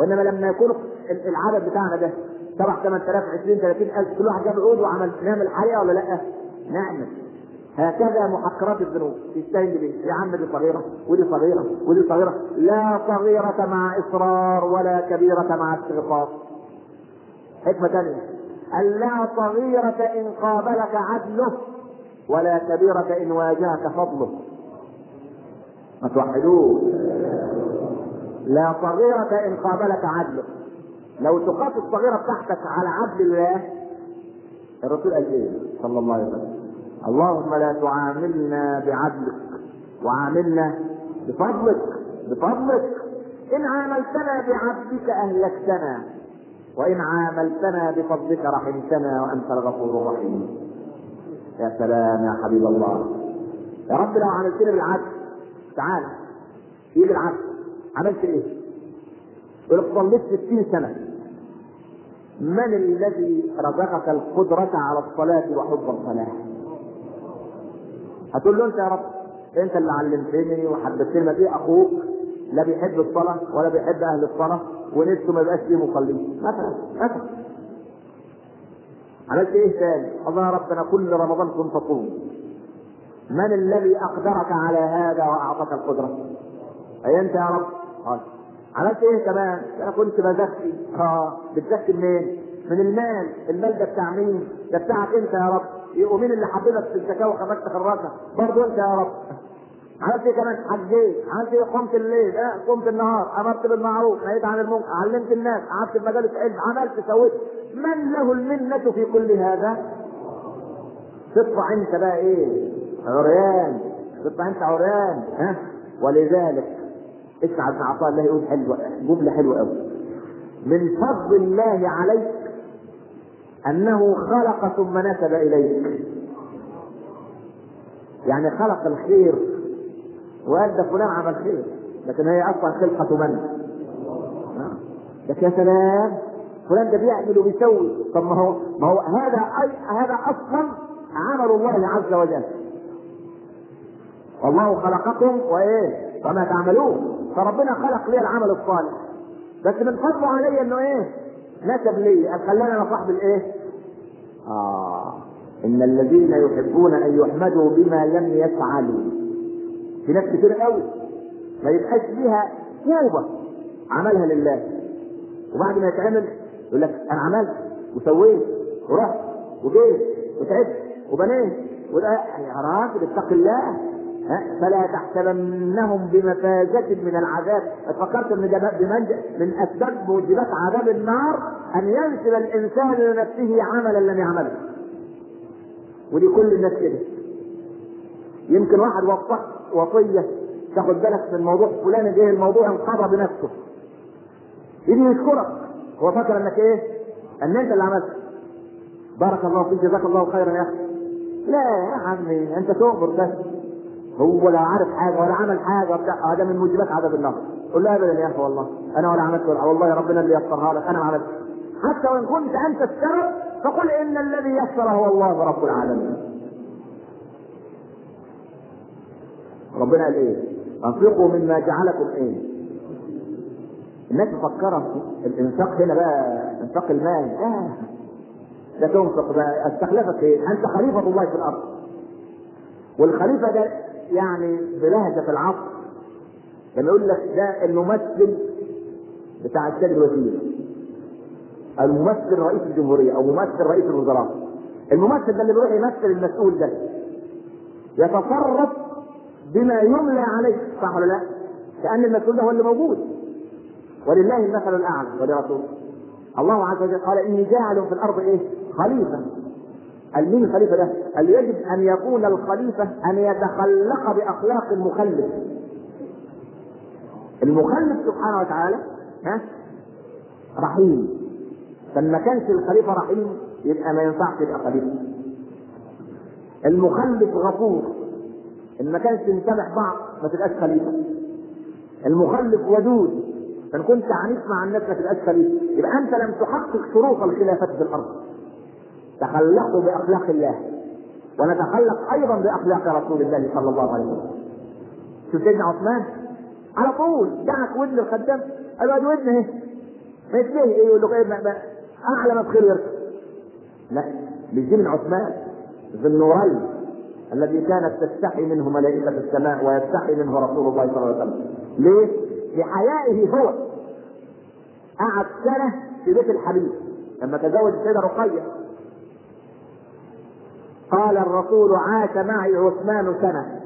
وإنما لما يكون العدد بتاعنا ده 7 8000 20 30000 كل واحد جاب عود وعمل نعمل حريقة ولا لأ؟ نعمل. هكذا محقرات الذنوب. تستهين به يا عم دي صغيرة ودي صغيرة ودي صغيرة. لا صغيرة مع إصرار ولا كبيرة مع استغفار. حكمة ثانية ألا صغيرة إن قابلك عدله ولا كبيرة إن واجهك فضله. ما توحدوه. لا صغيرة إن قابلك عدله لو تقاس الصغيرة بتاعتك على عدل الله الرسول قال إيه؟ صلى الله عليه وسلم. اللهم لا تعاملنا بعدلك وعاملنا بفضلك بفضلك. إن عاملتنا بعدلك أهلكتنا وإن عاملتنا بفضلك رحمتنا وأنت الغفور الرحيم. يا سلام يا حبيب الله. يا رب لو عملتني بالعدل. تعال. إيه بالعدل عملت إيه؟ يقول لك صليت 60 سنة. من الذي رزقك القدرة على الصلاة وحب الصلاة؟ هتقول له أنت يا رب أنت اللي علمتني وحببتني ما في أخوك؟ لا بيحب الصلاة ولا بيحب أهل الصلاة ونفسه ما يبقاش فيه مصلين مثلا مثلا. عملت إيه تاني؟ الله يا رب أنا كل رمضان كنت أصوم. من الذي أقدرك على هذا وأعطاك القدرة؟ اي انت يا رب؟ قال عملت إيه كمان؟ أنا كنت بزكي آه بتزكي منين؟ من المال، المال ده بتاع مين؟ ده بتاعك أنت يا رب، ومين اللي حببك في الزكاة وخلاك تخرجها؟ برضه أنت يا رب. عملت إيه كمان؟ حجيت، عملت إيه؟ قمت الليل، آه قمت النهار، أمرت بالمعروف، نهيت عن المنكر، علمت الناس، قعدت في مجالس علم، عملت سويت، من له المنة في كل هذا؟ تطلع انت بقى إيه؟ عريان، تطلع أنت عريان، ها؟ ولذلك اسمع ابن عطاء الله يقول حلوة جملة حلوة قوي من فضل الله عليك أنه خلق ثم نسب إليك. يعني خلق الخير ده فلان عمل خير لكن هي أصلا خلقة من؟ لك يا سلام فلان ده بيعمل وبيسوي. طب ما هو ما هو هذا أي هذا أصلا عمل الله عز وجل. والله خلقكم وإيه؟ وما تعملون. فربنا خلق لي العمل الصالح. بس من فضله علي إنه إيه؟ نسب لي. خلاني أنا صاحب الإيه؟ آه. إن الذين يحبون أن يحمدوا بما لم يفعلوا. في ناس كتير قوي ما يبقاش ليها توبه عملها لله. وبعد ما يتعمل يقول لك أنا عملت وسويت ورحت وجيت وتعبت وبنيت. وده يا راجل اتق الله. فلا تحسبنهم بمفازة من العذاب. فكرت ان بمن من أسباب موجبات عذاب النار أن ينسب الإنسان لنفسه عملا لم يعمله. ودي كل الناس كده. يمكن واحد وصف وصيه تاخد بالك من موضوع فلان جه الموضوع انقضى بنفسه. يجي يشكرك. هو فاكر إنك إيه؟ إن أنت اللي عملت. بارك الله فيك جزاك الله خيرا يا أخي. لا يا عمي أنت تؤمر بس هو لا عارف حاجة ولا عمل حاجة وبتاع هذا من موجبات عذاب النار. قل لا ابدا يا أخي والله. أنا ولا عملت ولا والله ربنا اللي يسرها لك أنا ما عملت. حتى وإن كنت أنت السبب فقل إن الذي يسر هو الله رب العالمين. ربنا قال إيه؟ أنفقوا مما جعلكم إيه؟ الناس مفكرة. الإنفاق هنا بقى إنفاق المال. آه. ده تنفق بقى. أستخلفك إيه؟ أنت خليفة الله في الأرض. والخليفة ده يعني بلهجة العصر. لما يقول لك ده الممثل بتاع السيد الوزير الممثل رئيس الجمهورية أو ممثل رئيس الوزراء. الممثل ده اللي بيروح يمثل المسؤول ده. يتصرف بما يملى عليه صح ولا لا؟ كأن المسؤول ده هو اللي موجود. ولله المثل الأعلى ولرسوله. الله عز وجل قال إني جاعل في الأرض إيه؟ خليفة. قال مين الخليفه ده؟ قال يجب أن يكون الخليفة أن يتخلق بأخلاق المخلف؟ المخلف سبحانه وتعالى ها؟ رحيم. فما كانش الخليفة رحيم يبقى ما ينفعش يبقى خليفة. المخلف غفور. ان ما كانش مسامح بعض ما تبقاش خليفة. المخلف ودود. فإن كنت عنيف مع الناس ما تبقاش خليفة. يبقى أنت لم تحقق شروط الخلافة في الأرض. تخلقوا بأخلاق الله. ونتخلق أيضا بأخلاق رسول الله صلى الله عليه وسلم. شوف سيدنا عثمان؟ على طول دعك ودن الخدام. قال له ودن اهي ما إيه؟ يقول له إيه؟ أعلى ما بخير يركب. لا مش دي من عثمان ذي النورين الذي كانت تستحي منه ملائكة السماء ويستحي منه رسول الله صلى الله عليه وسلم. ليه؟ لحيائه هو. قعد سنة في بيت الحبيب. لما تزوج السيدة رقية قال الرسول عاش معي عثمان سنة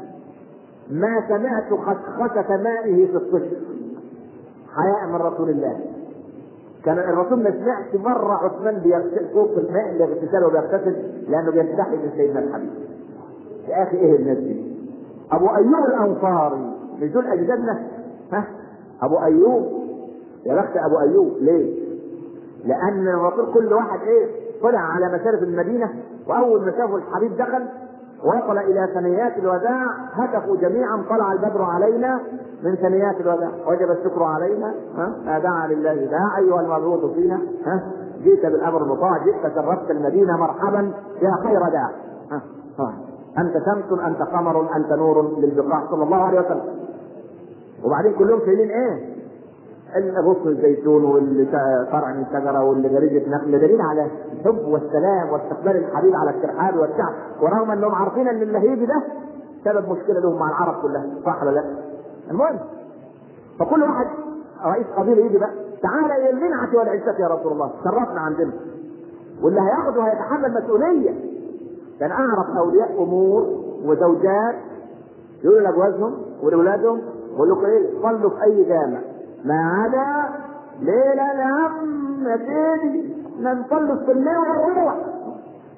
ما سمعت خشخشة مائه في الطفل حياء من رسول الله كان الرسول ما سمعش مرة عثمان بيغسل صوت الماء اللي اغتساله وبيغتسل لأنه بيستحي من سيدنا الحبيب يا أخي إيه الناس دي؟ أبو أيوب الأنصاري مش دول أجدادنا؟ ها؟ أبو أيوب يا بخت أبو أيوب ليه؟ لأن الرسول كل واحد إيه؟ طلع على مشارف المدينة وأول ما شافوا الحبيب دخل وصل إلى ثنيات الوداع هتفوا جميعا طلع البدر علينا من ثنيات الوداع. وجب الشكر علينا ها؟ ما دعا لله داع أيها المبعوث فينا ها؟ جئت بالأمر المطاع جئت شرفت المدينة مرحبا يا خير داع. ها؟ ها أنت شمس أنت قمر أنت نور للبقاع صلى الله عليه وسلم. وبعدين كلهم شايلين إيه؟ الغصن الزيتون واللي فرع من شجره واللي جريده نخل دليل على الحب والسلام واستقبال الحبيب على الترحاب والشعب ورغم انهم عارفين إن اللي هيجي ده سبب مشكلة لهم مع العرب كلها. صح ولا لا؟ المهم فكل واحد رئيس قبيلة يجي بقى تعالى إلى المنعة والعزة يا رسول الله. شرفنا عندنا. واللي هياخده هيتحمل مسؤولية. كان أعرف أولياء أمور وزوجات يقولوا لأجوازهم ولأولادهم بقول لكم إيه؟ صلوا في أي جامع. ما عدا ليلة العم يا سيدي نصلي السنة ونروح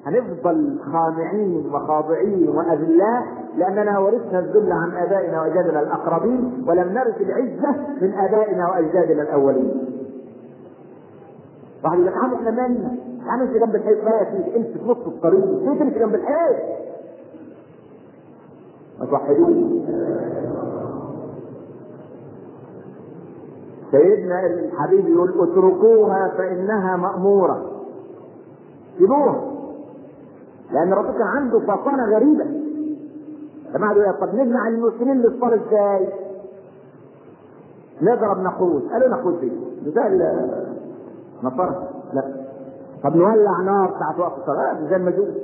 هنفضل خاضعين وخاضعين واذلاء لأننا ورثنا الذل عن آبائنا وأجدادنا الأقربين ولم نرث العزة من آبائنا وأجدادنا الأولين. واحد يقول لك عم إحنا مالنا؟ عم إنت جنب الحيط يا سيدي امشي في نص الطريق، ليه تمشي جنب الحيط؟ ما توحدوش سيدنا الحبيب يقول اتركوها فإنها مأمورة. سيبوها. لأن الرسول كان عنده فطانة غريبة. يقول طب نمنع المسلمين للصلاة إزاي؟ نضرب نقود قالوا نقود دي مثال نصارى؟ لا. طب نولع نار ساعة وقت الصلاة؟ زي المجوس.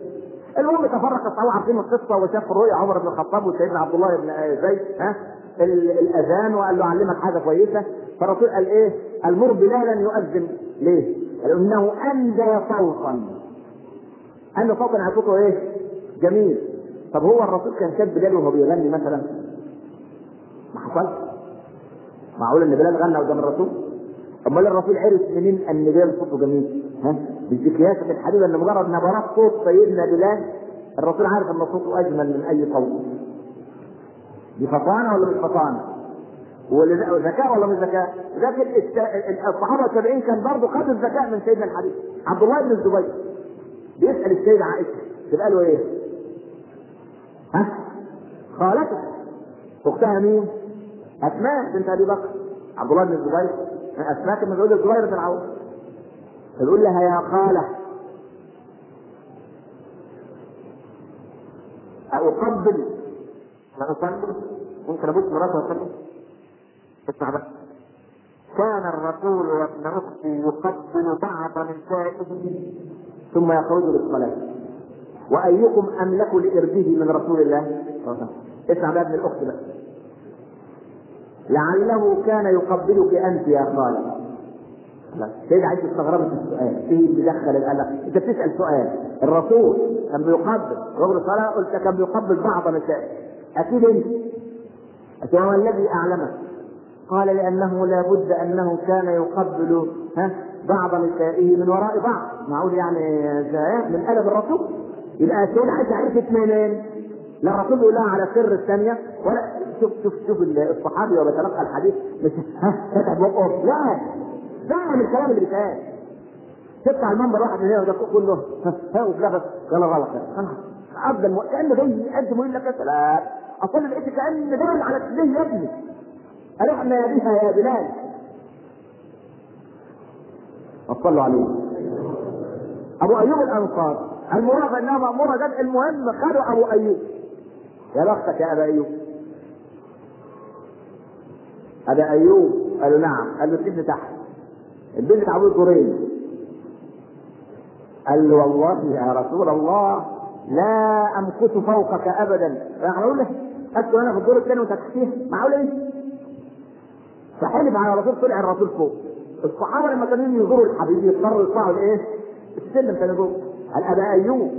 المهم تفرق الصحابة عارفين القصة وشاف الرؤيا عمر بن الخطاب وسيدنا عبد الله بن زيد ها؟ الأذان وقال له علمك حاجة كويسة فالرسول قال إيه؟ المر بلالا يؤذن ليه؟ قال إنه أندى صوتا أندى صوتا يعني صوته إيه؟ جميل طب هو الرسول كان شاب بلال وهو بيغني مثلا ما حصلش معقول إن بلال غنى قدام الرسول؟ امال الرسول عرف منين إن بلال صوته جميل؟ ها؟ بالذكريات الحبيبه إن مجرد نبرات صوت سيدنا بلال الرسول عارف إن صوته أجمل من أي صوت دي فطانه ولا مش فطانة؟ وذكاء ولا مش ذكاء؟ لكن الصحابة التابعين كان برضه خدوا الذكاء من سيدنا الحبيب عبد الله بن الزبير بيسأل السيدة عائشة تبقى له إيه؟ ها؟ خالته أختها مين؟ أسماء بنت أبي بكر عبد الله بن الزبير أسماء كانت بتقول للزبير بن العوام تقول لها يا خالة أقبل لا أصلي ممكن أبص مراتي وأصلي اسمع بقى كان الرسول وابن أختي يقبل بعض نسائه ثم يخرج للصلاة. وأيكم أملك لإرده من رسول الله؟ اسمع بقى ابن الأخت بقى لعله كان يقبلك أنت يا خالد لا سيدة عايز استغربت السؤال. إيه بيدخل القلق أنت بتسأل سؤال. الرسول كان بيقبل. رجل الصلاة قلت كان بيقبل بعض نسائه أكيد هو الذي اعلمك قال لأنه لابد أنه كان يقبل ها بعض نسائه من وراء بعض. معقول يعني من أدب الرسول؟ يبقى سيدة عايزه عرفت منين لا الرسول يقول على سر الثانية ولا. شوف شوف شوف الصحابي وهو بيتلقى الحديث. مش ها فتح بقه لا. فاهم الكلام اللي بيتقال. تطلع المنبر واحد من هنا وده كله. ها ها وفي بس يلا غلط. خلاص. افضل كأنه جاي يقدم ويقول لك يا سلام. اصل لقيت كأن داخل على رجليه يا ابني. أرحنا بها يا بلال. صلوا عليه أبو أيوب الأنصار المراد أنها مأمورة جد المهم خدوا أبو أيوب. يا بختك يا أبا أيوب. أبا أيوب قالوا نعم قال له الابن تحت. البنت بتاع قريب قال له والله يا رسول الله لا أمكث فوقك أبدا. معقول أكتب أنا في الدور الثاني وأنت تحتيه معقول إيه؟ فحلف على الرسول طلع الرسول فوق. الصحابة لما كانوا يزوروا الحبيب يضطروا يطلعوا الايه؟ السلم كانوا يقولوا قال أبا أيوب؟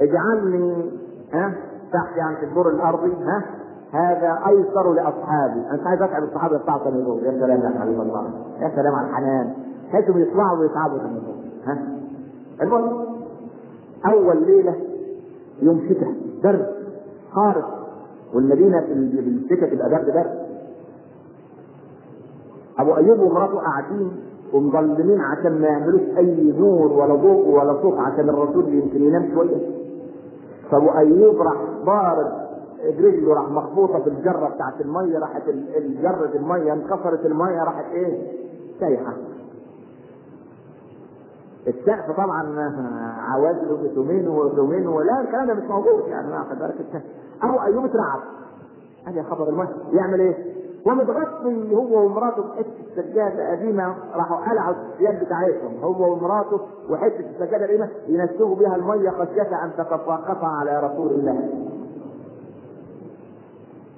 اجعلني ها تحت يعني في الدور الارضي ها هذا أيسر لأصحابي. أنا مش عايز أتعب الصحابة يقولوا يا سلام يا حبيب الله يا سلام على الحنان. حيث يطلعوا ويتعبوا ها. المهم أول ليلة يوم شتاء برد خارج. والمدينة في الشتاء تبقى برد برد. أبو أيوب ومراته قاعدين ومظلمين عشان ما يعملوش أي نور ولا ضوء ولا صوت عشان الرسول يمكن ينام شوية. فأبو أيوب راح ضارب رجله راح مخبوطة في الجرة بتاعت المية راحت الجرة المية انكسرت المية راحت إيه؟ سايحه السقف طبعا عوازل وبتومين وتومين ولا الكلام ده مش موجود. يعني ما خد بالك ابو أيوب اترعب. قال يا خبر الميه يعمل إيه؟ ومتغطي هو ومراته بحته سجاده قديمه راحوا قلعوا الثياب بتاعتهم. هو ومراته وحته السجادة القديمة ينسوه بها المية خشيه ان تتساقط على رسول الله.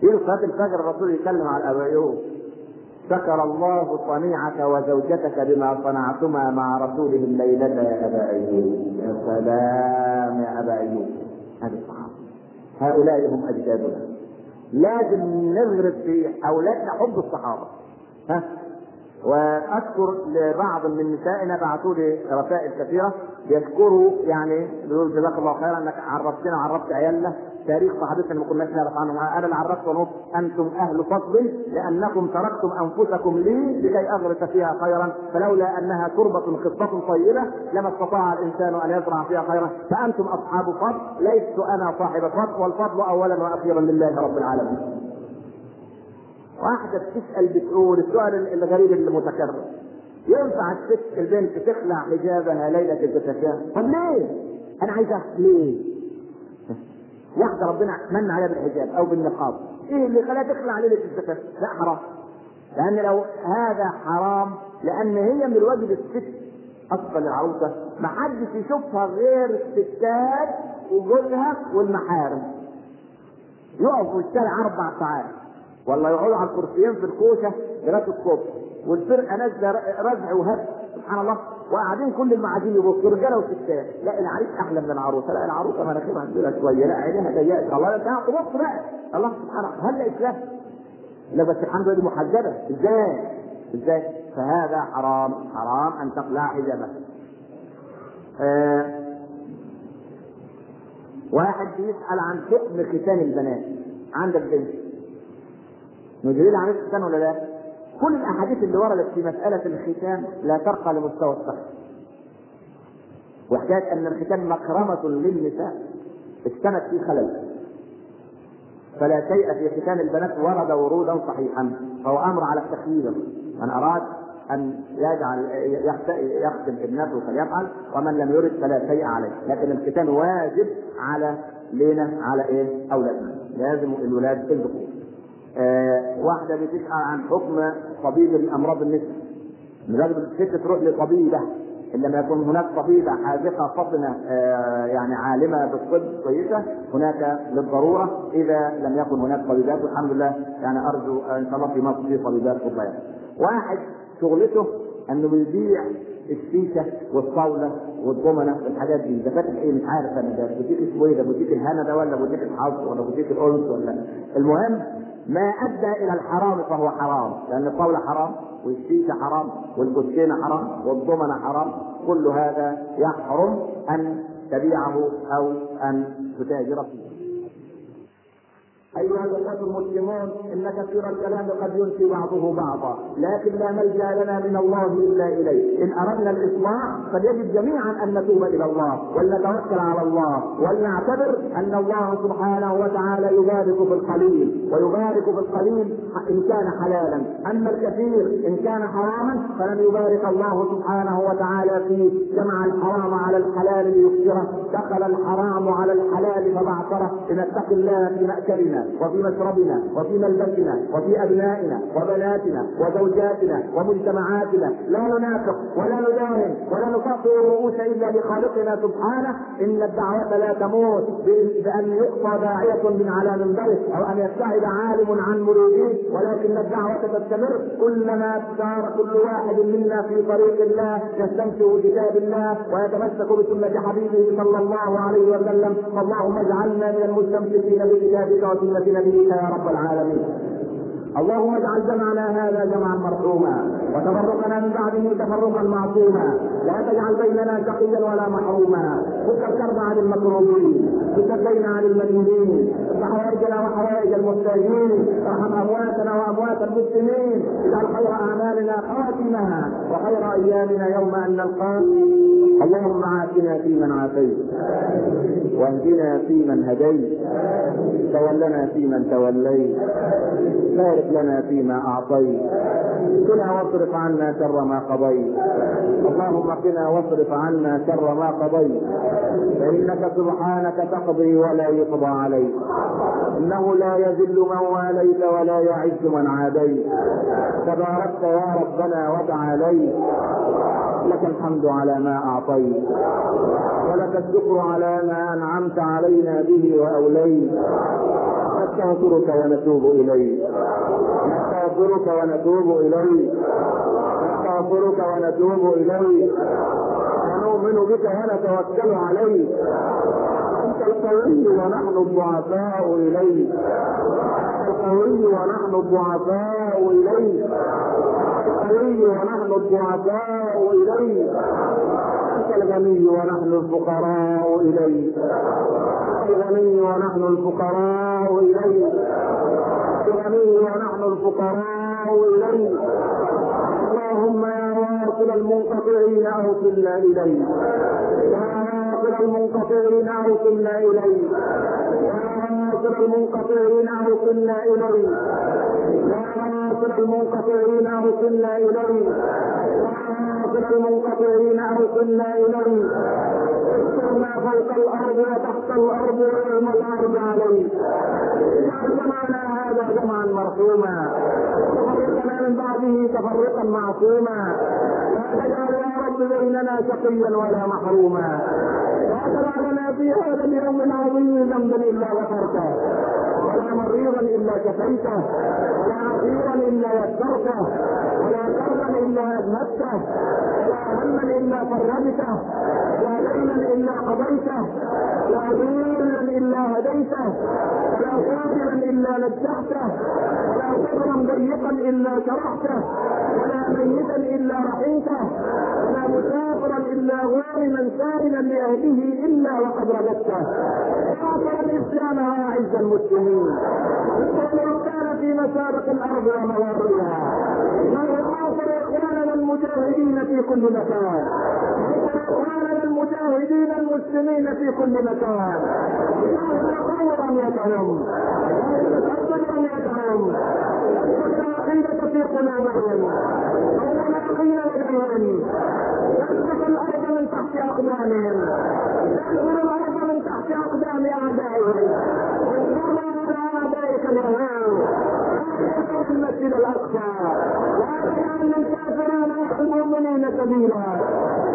يجي صلاه الفجر الرسول يتكلم على ايوب شكر الله صنيعك وزوجتك بما صنعتما مع رسوله الليلة يا أبا أيوب يا سلام يا أبا أيوب هذه الصحابة. هؤلاء هم أجدادنا. لازم نغرس في اولادنا حب الصحابة. ها؟ وأذكر لبعض من نسائنا بعثوا لي رسائل كثيرة. يذكروا يعني بيقول جزاك الله خيرا أنك عرفتنا وعرفت عيالنا. تاريخ صحابتنا اللي ما كناش نعرف عنهم أنا اللي عرفت ونص أنتم أهل فضل لأنكم تركتم أنفسكم لي لكي أغرس فيها خيرا فلولا أنها تربة خصبه طيبة لما استطاع الإنسان أن يزرع فيها خيرا فأنتم أصحاب فضل ليست أنا صاحب فضل والفضل اولا وأخيرا لله رب العالمين. واحدة بتسال بتقول السؤال الغريب المتكرر ينفع الست البنت تخلع حجابها ليلة الزكاه؟ طب ليه؟ أنا عايزة ليه؟ واحدة ربنا من عليها بالحجاب أو بالنقاب. إيه اللي خلاها تخلع ليلة الزكاة؟ لا حرام. لأن لو هذا حرام لأن هي من الواجب الست. أصلا العروسه ما حدش يشوفها غير الستات وجوزها والمحارم. يقفوا الشارع أربع ساعات. ولا يقعدوا على الكرسيين في الكوشة لغايه الصبح والفرقه نازلة رزع وهب سبحان الله. وقاعدين كل المعازيم يبصوا رجاله وستات لا العريس أحلى من العروسه لا العروسه مناخيرها كبيره شوية. لا عينيها ضيقة. الله انت تبص بقى الله سبحانه. هل إسلام؟ لا بس الحمد لله دي محجبة. إزاي؟ إزاي؟ فهذا حرام. حرام أن تقلع حجابك. آه واحد بيسأل عن حكم ختان البنات. عندك بنت. نجري لها عمليه ختان ولا لا؟ كل الأحاديث اللي وردت في مسألة الختان لا ترقى لمستوى الصحه. وحكايه أن الختان مكرمة للنساء اجتمت فيه خلل. فلا شيء في ختان البنات ورد ورودا صحيحا فهو أمر على التخيير من أراد أن يجعل يختم ابنته فليفعل ومن لم يرد فلا شيء عليه لكن الختان واجب على لينا على إيه؟ أولادنا لازم الولاد الذكور. آه واحدة بتسال عن حكم طبيب الأمراض النساء لازم الست تروح لطبيبة. ان لم يكن هناك طبيبة حاذقة فطنه آه يعني عالمة بالطب كويسة هناك للضرورة. إذا لم يكن هناك طبيبات والحمد لله يعني أرجو إن شاء الله في مصر في طبيبات. واحد شغلته أنه بيبيع الشيشه والطاولة والضمنه والحاجات دي. ده فاتح إيه؟ مش عارف أنا. ده بوتيك اسمه إيه؟ ده بوتيك الهنا ده ولا بوتيك الحظ ولا بوتيك الأنس ولا؟ المهم ما أدى إلى الحرام فهو حرام. لأن الطاولة حرام والشيشه حرام والكوتشينه حرام والضمنه حرام. كل هذا يحرم أن تبيعه أو أن تتاجر فيه. أيها الأخوة المسلمون إن كثير الكلام قد ينسي بعضه بعضا لكن لا ملجأ لنا من الله إلا إليه. إن أردنا الإصلاح فليجب جميعا أن نتوب إلى الله ولنتوكل على الله ولنعتبر أن الله سبحانه وتعالى يبارك في القليل ويبارك في القليل إن كان حلالا. أما الكثير إن كان حراما فلن يبارك الله سبحانه وتعالى فيه. جمع الحرام على الحلال ليكثره دخل الحرام على الحلال فبعثره. لنتقي الله في مأكلنا وفي مشربنا وفي ملبسنا وفي أبنائنا وبناتنا وزوجاتنا ومجتمعاتنا. لا ننافق ولا نداهن ولا نفاصل الرؤوس إلا لخالقنا سبحانه. إن الدعوة لا تموت بان يقصى داعية من على منبره أو أن يبتعد عالم عن مريديه. ولكن الدعوه تستمر كلما سار كل واحد منا في طريق الله يستمسك بكتاب الله ويتمسك بسنة حبيبه صلى الله عليه وسلم. فاللهم اجعلنا من المستمسكين بكتابك وسنه نبيك يا رب العالمين. اللهم اجعل جمعنا هذا جمعا مرحوما وتفرقنا من بعده تفرقا معصوما لا تجعل بيننا شقيا ولا محروما. فك الكرب عن المكروبين فك الدين عن المدينين اصلح حوائجنا وحوائج المحتاجين ارحم أمواتنا وأموات المسلمين. اجعل خير أعمالنا خواتمها وخير أيامنا يوم أن نلقاك اللهم عافنا فيمن عافيت واهدنا فيمن هديت تولنا فيمن توليت. بارك لنا فيما أعطيت. قنا واصرف عنا شر ما قضيت. اللهم قنا واصرف عنا شر ما قضيت. فإنك سبحانك تقضي ولا يقضى عليك. إنه لا يذل من واليت ولا يعز من عاديت. تباركت يا ربنا وتعاليت. لك الحمد على ما أعطيت. ولك الشكر على ما أنعمت علينا به وأوليت. نستغفرك ونتوب إليك. نستغفرك ونتوب إليك. نستغفرك ونتوب إليك. ونؤمن بك ونتوكل عليك. أنت القوي ونحن الضعفاء إليك. القوي ونحن الضعفاء إليك. القوي ونحن الضعفاء إليك. أنت الغني ونحن الفقراء إليك. الغني ونحن الفقراء إليك. الغني ونحن الفقراء إليك. اللهم يا واصل المنقطعين اوصلنا إليك. يا واصل المنقطعين اوصلنا إليك. يا واصل المنقطعين اوصلنا إليك. يا واصل المنقطعين اوصلنا إليك. يا واصل المنقطعين اوصلنا إليك. ما فوق الأرض وتحت الأرض ويوم الأرض اجعل جمعنا هذا جمعا مرحوما. تفرقنا من بعده تفرقا معصوما. لا تجعل يا رب بيننا شقيا ولا محروما. لا تدع لنا في هذا اليوم العظيم ذنبا الا غفرته ولا مريضا إلا شفيته ولا عسيرا إلا يسرته ولا كربا إلا اذهبته ولا هما إلا فرجته ولا دينا إلا قضيته ولا ذلا إلا هديته ولا قاتلا إلا نجحته ولا صدرا ضيقا إلا شرحته ولا ميتا إلا رحمته ولا مسافرا إلا غارما سالما لأهله إلا وقد رددته اعطى الإسلام واعز المسلمين. كان في مسابق الأرض ومواضعها ناصر إخواننا المجاهدين في كل مكان؟ إخواننا المجاهدين المسلمين في كل مكان. خير امنيتهم ثبت امنيتهم العقيدة في قلوبهم. من تحت أقدامهم. ينزل الأرض من تحت أقدام اعدائهم اليهود في المسجد الأقصى واجعل للكافرين والمؤمنين سبيلا.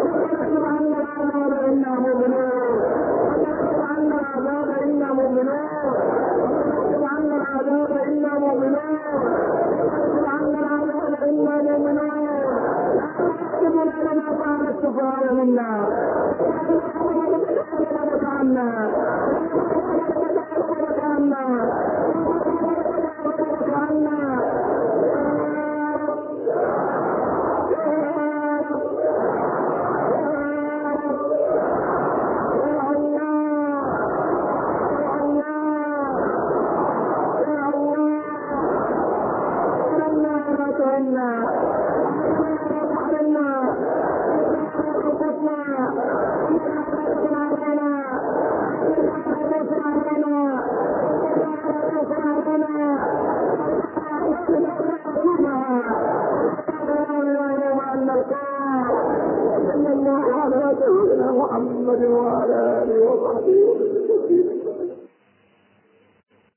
وتكتب عنا العذاب أنا مؤمنون. وتكتب عنا العذاب أنا مؤمنون. وتكتب عنا العذاب أنا مؤمنون. وتكتب عنا العذاب أنا مؤمنون. تكتب لنا طعم السفهاء منا. عنا عنا محمد وعلى آله وصحبه وسلم.